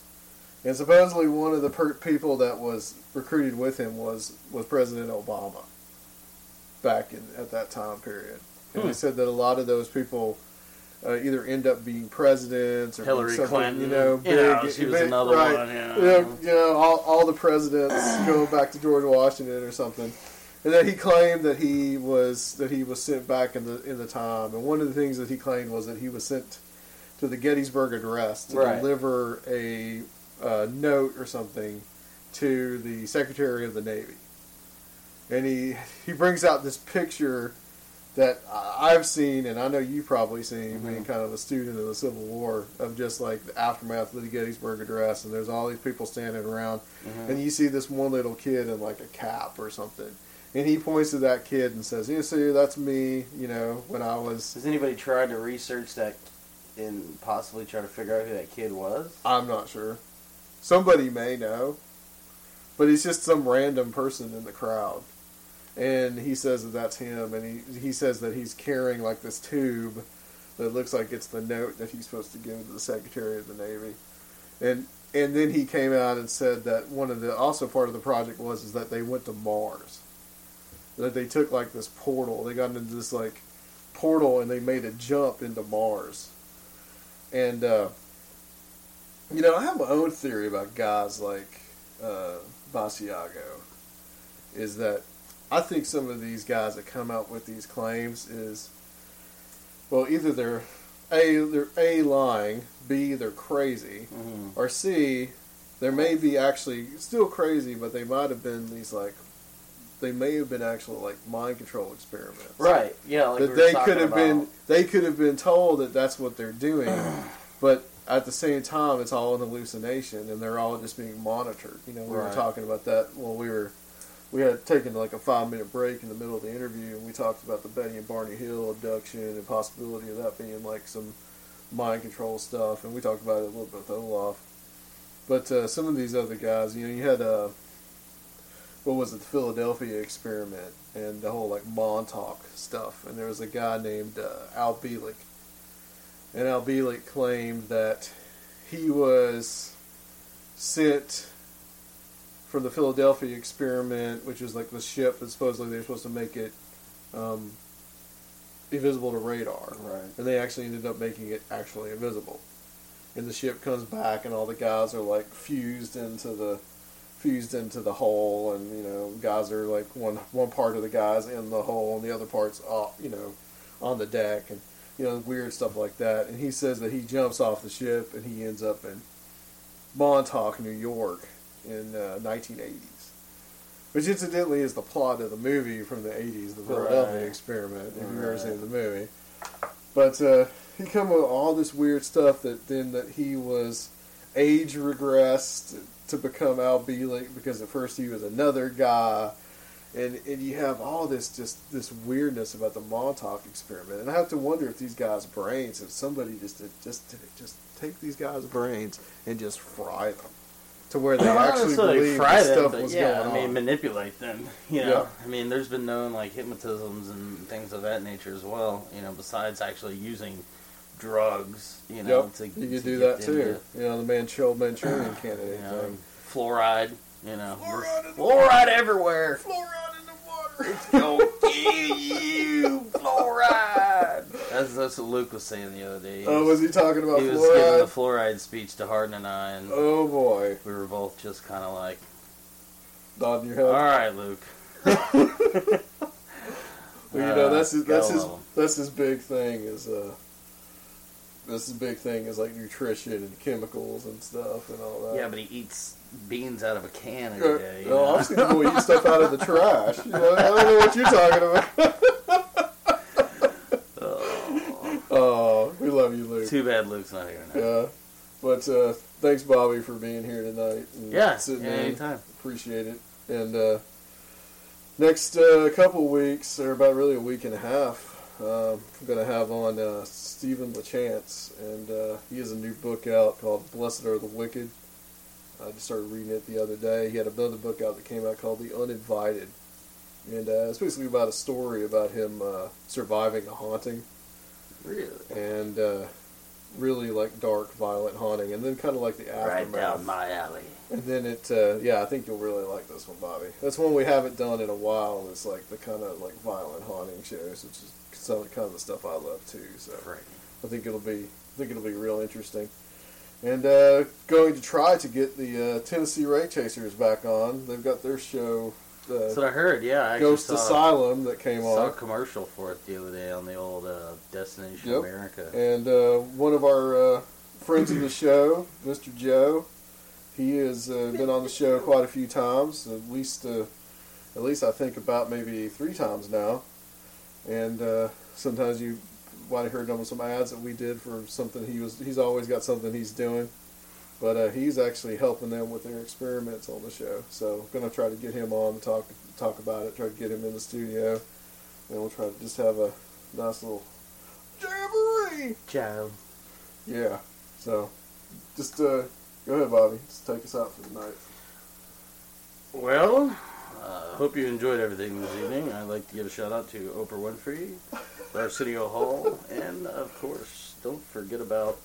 And supposedly one of the per- people that was recruited with him was, was President Obama back in at that time period. And Hmm. he said that a lot of those people uh, either end up being presidents or Hillary something, Clinton. you know, big- she was another right. one, yeah. You know, you know, all, all the presidents going back to George Washington or something. And then he claimed that he was that he was sent back in the in the time. And one of the things that he claimed was that he was sent to the Gettysburg Address to Right. deliver a uh, note or something to the Secretary of the Navy. And he he brings out this picture that I've seen, and I know you've probably seen, Mm-hmm. being kind of a student of the Civil War, of just like the aftermath of the Gettysburg Address, and there's all these people standing around, Mm-hmm. and you see this one little kid in like a cap or something, and he points to that kid and says, "You see, that's me," you know, when I was. Has anybody tried to research that and possibly try to figure out who that kid was? I'm not sure. Somebody may know, but he's just some random person in the crowd. And he says that that's him, and he he says that he's carrying like this tube that looks like it's the note that he's supposed to give to the Secretary of the Navy. And and then he came out and said that one of the also part of the project was is that they went to Mars. That they took like this portal, they got into this like portal and they made a jump into Mars. And uh you know, I have my own theory about guys like uh, Basiago. Is that I think some of these guys that come out with these claims is, well, either they're a they're a lying, b they're crazy, Mm-hmm. or c there may be actually still crazy, but they might have been these like they may have been actual like mind control experiments Right. Yeah. Like that were they could have about. been they could have been told that that's what they're doing, but at the same time it's all an hallucination and they're all just being monitored. You know, we were talking about that when we were we had taken like a five minute break in the middle of the interview and we talked about the Betty and Barney Hill abduction and possibility of that being like some mind control stuff and we talked about it a little bit with Olaf. But uh, some of these other guys, you know, you had uh, what was it, the Philadelphia experiment and the whole like Montauk stuff. And there was a guy named uh, Al Bielek. And Al Bielek claimed that he was sent from the Philadelphia experiment, which is like the ship that supposedly they're supposed to make it um, invisible to radar. Right. And they actually ended up making it actually invisible. And the ship comes back, and all the guys are like fused into the fused into the hole, and you know, guys are like one one part of the guys in the hole, and the other part's off, you know, on the deck, and you know, weird stuff like that. And he says that he jumps off the ship, and he ends up in Montauk, New York, in uh, 1980s. Which incidentally is the plot of the movie from the 80s, the Philadelphia Right. Experiment, if you've ever seen the movie. But uh, he come with all this weird stuff that then that he was age regressed to become Al Bielek because at first he was another guy, and and you have all this just this weirdness about the Montauk experiment, and I have to wonder if these guys' brains, if somebody just did, just did just take these guys' brains and just fry them to where they actually believe fry them, stuff was yeah, going I mean, on. manipulate them. You know, Yeah. I mean, there's been known like hypnotisms and things of that nature as well. You know, besides actually using drugs. You know, Yep, to you to could do that too. into, You know, the Manchurian Manchurian You candidate know, thing. fluoride. You know, Fluoride in the fluoride everywhere. Fluoride in the water. It's go kill you, fluoride. That's that's what Luke was saying the other day. He Oh, was he talking about fluoride? he was giving the fluoride? fluoride speech to Harden and I, and Oh boy, we were both just kind of like, nodding your head. "All right, Luke." Well, you know, that's his, Uh, his that's his big thing is uh, this is big thing is like nutrition and chemicals and stuff and all that. Yeah, but he eats beans out of a can Uh, every day. you no, know? I'm seeing people eat stuff out of the trash. You know, I don't know what you're talking about. oh, we love you, Luke. Too bad Luke's not here now. Yeah, but uh, thanks, Bobby, for being here tonight. And Yeah, sitting yeah, anytime. Appreciate it. And uh, next uh, couple weeks, or about really a week and a half, uh, I'm going to have on uh, Steven LaChance, and uh, he has a new book out called "Blessed Are the Wicked." I just started reading it the other day. He had another book out that came out called "The Uninvited," and uh, it's basically about a story about him uh, surviving a haunting Really? and uh, really like dark, violent haunting, and then kind of like the aftermath. Right down my alley. And then it, uh, yeah, I think you'll really like this one, Bobby. That's one we haven't done in a while. It's like the kind of like violent haunting shows, which is some kind of the stuff I love too. So Right. I think it'll be, I think it'll be real interesting. And uh, going to try to get the uh, Tennessee Wraith Chasers back on. They've got their show, That's uh, what I heard. Yeah, I Ghost saw, Asylum, that came saw a on. commercial for it the other day on the old uh, Destination Yep. America. And uh, one of our uh, friends of the show, Mr. Joe, he has uh, been on the show quite a few times. At least, uh, at least I think about maybe three times now. And uh, sometimes you might have heard him on some ads that we did for something he was. He's always got something he's doing, but uh, he's actually helping them with their experiments on the show. So I'm gonna try to get him on to talk talk about it. Try to get him in the studio, and we'll try to just have a nice little jamboree. Jam. Yeah. So just uh, go ahead, Bobby. Just take us out for the night. Well, uh, hope you enjoyed everything this evening. I'd like to give a shout out to Oprah Winfrey, Arsenio Hall, and of course, don't forget about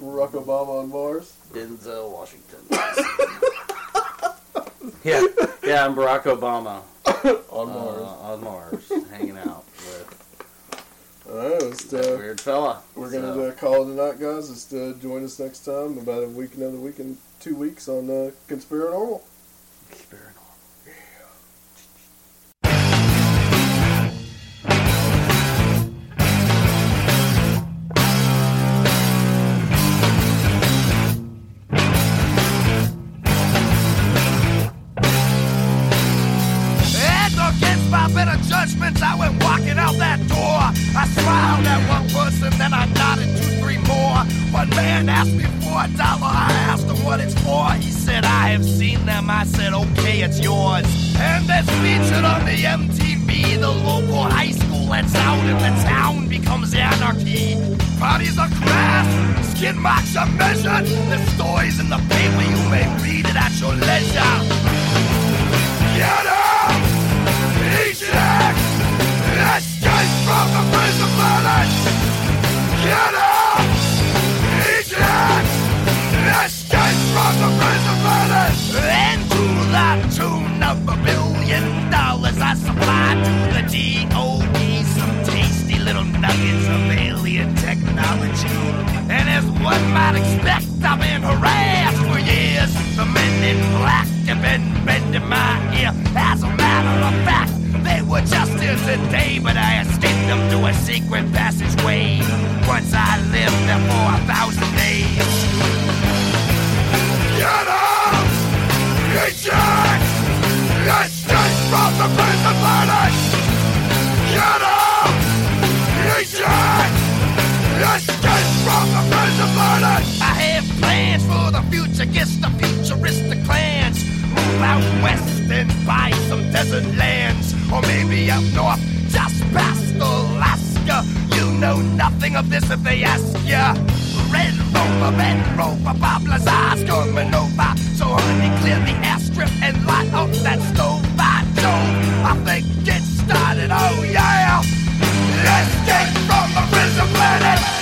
Barack Obama on Mars. Denzel Washington. yeah, yeah, I'm Barack Obama on uh, Mars. on Mars, hanging out with All right, let's, uh, weird fella. we're gonna So, uh, call it a night, guys. Just uh, join us next time, about a week, another week, and two weeks on uh. Conspiranormal. Person, then I nodded two, three more. One man asked me for a dollar. I asked him what it's for. He said, I have seen them. I said, okay, it's yours. And that's featured on the MTV. The local high school lets out, and the town becomes anarchy. Bodies are crass, skin marks are measured. The stories in the paper, you may read it at your leisure. Get up! Eject! Escape from the prison planet! Been men in my ear. As a matter of fact, they were just here today, but I escaped them through a secret passageway. Once I lived there for a thousand days. Get up! Eject! Escape from the prison planet! Get up! Eject! Escape from the prison planet! I have plans for the future, guess the futuristic plans. Move out west and buy some desert lands. Or maybe up north, just past Alaska. You know nothing of this if they ask ya. Red Rover, Red Rover, Bob Lazar's coming over. So honey, clear the airstrip and light up that stove by Joe. I think it started, oh yeah! Escape from the prison planet!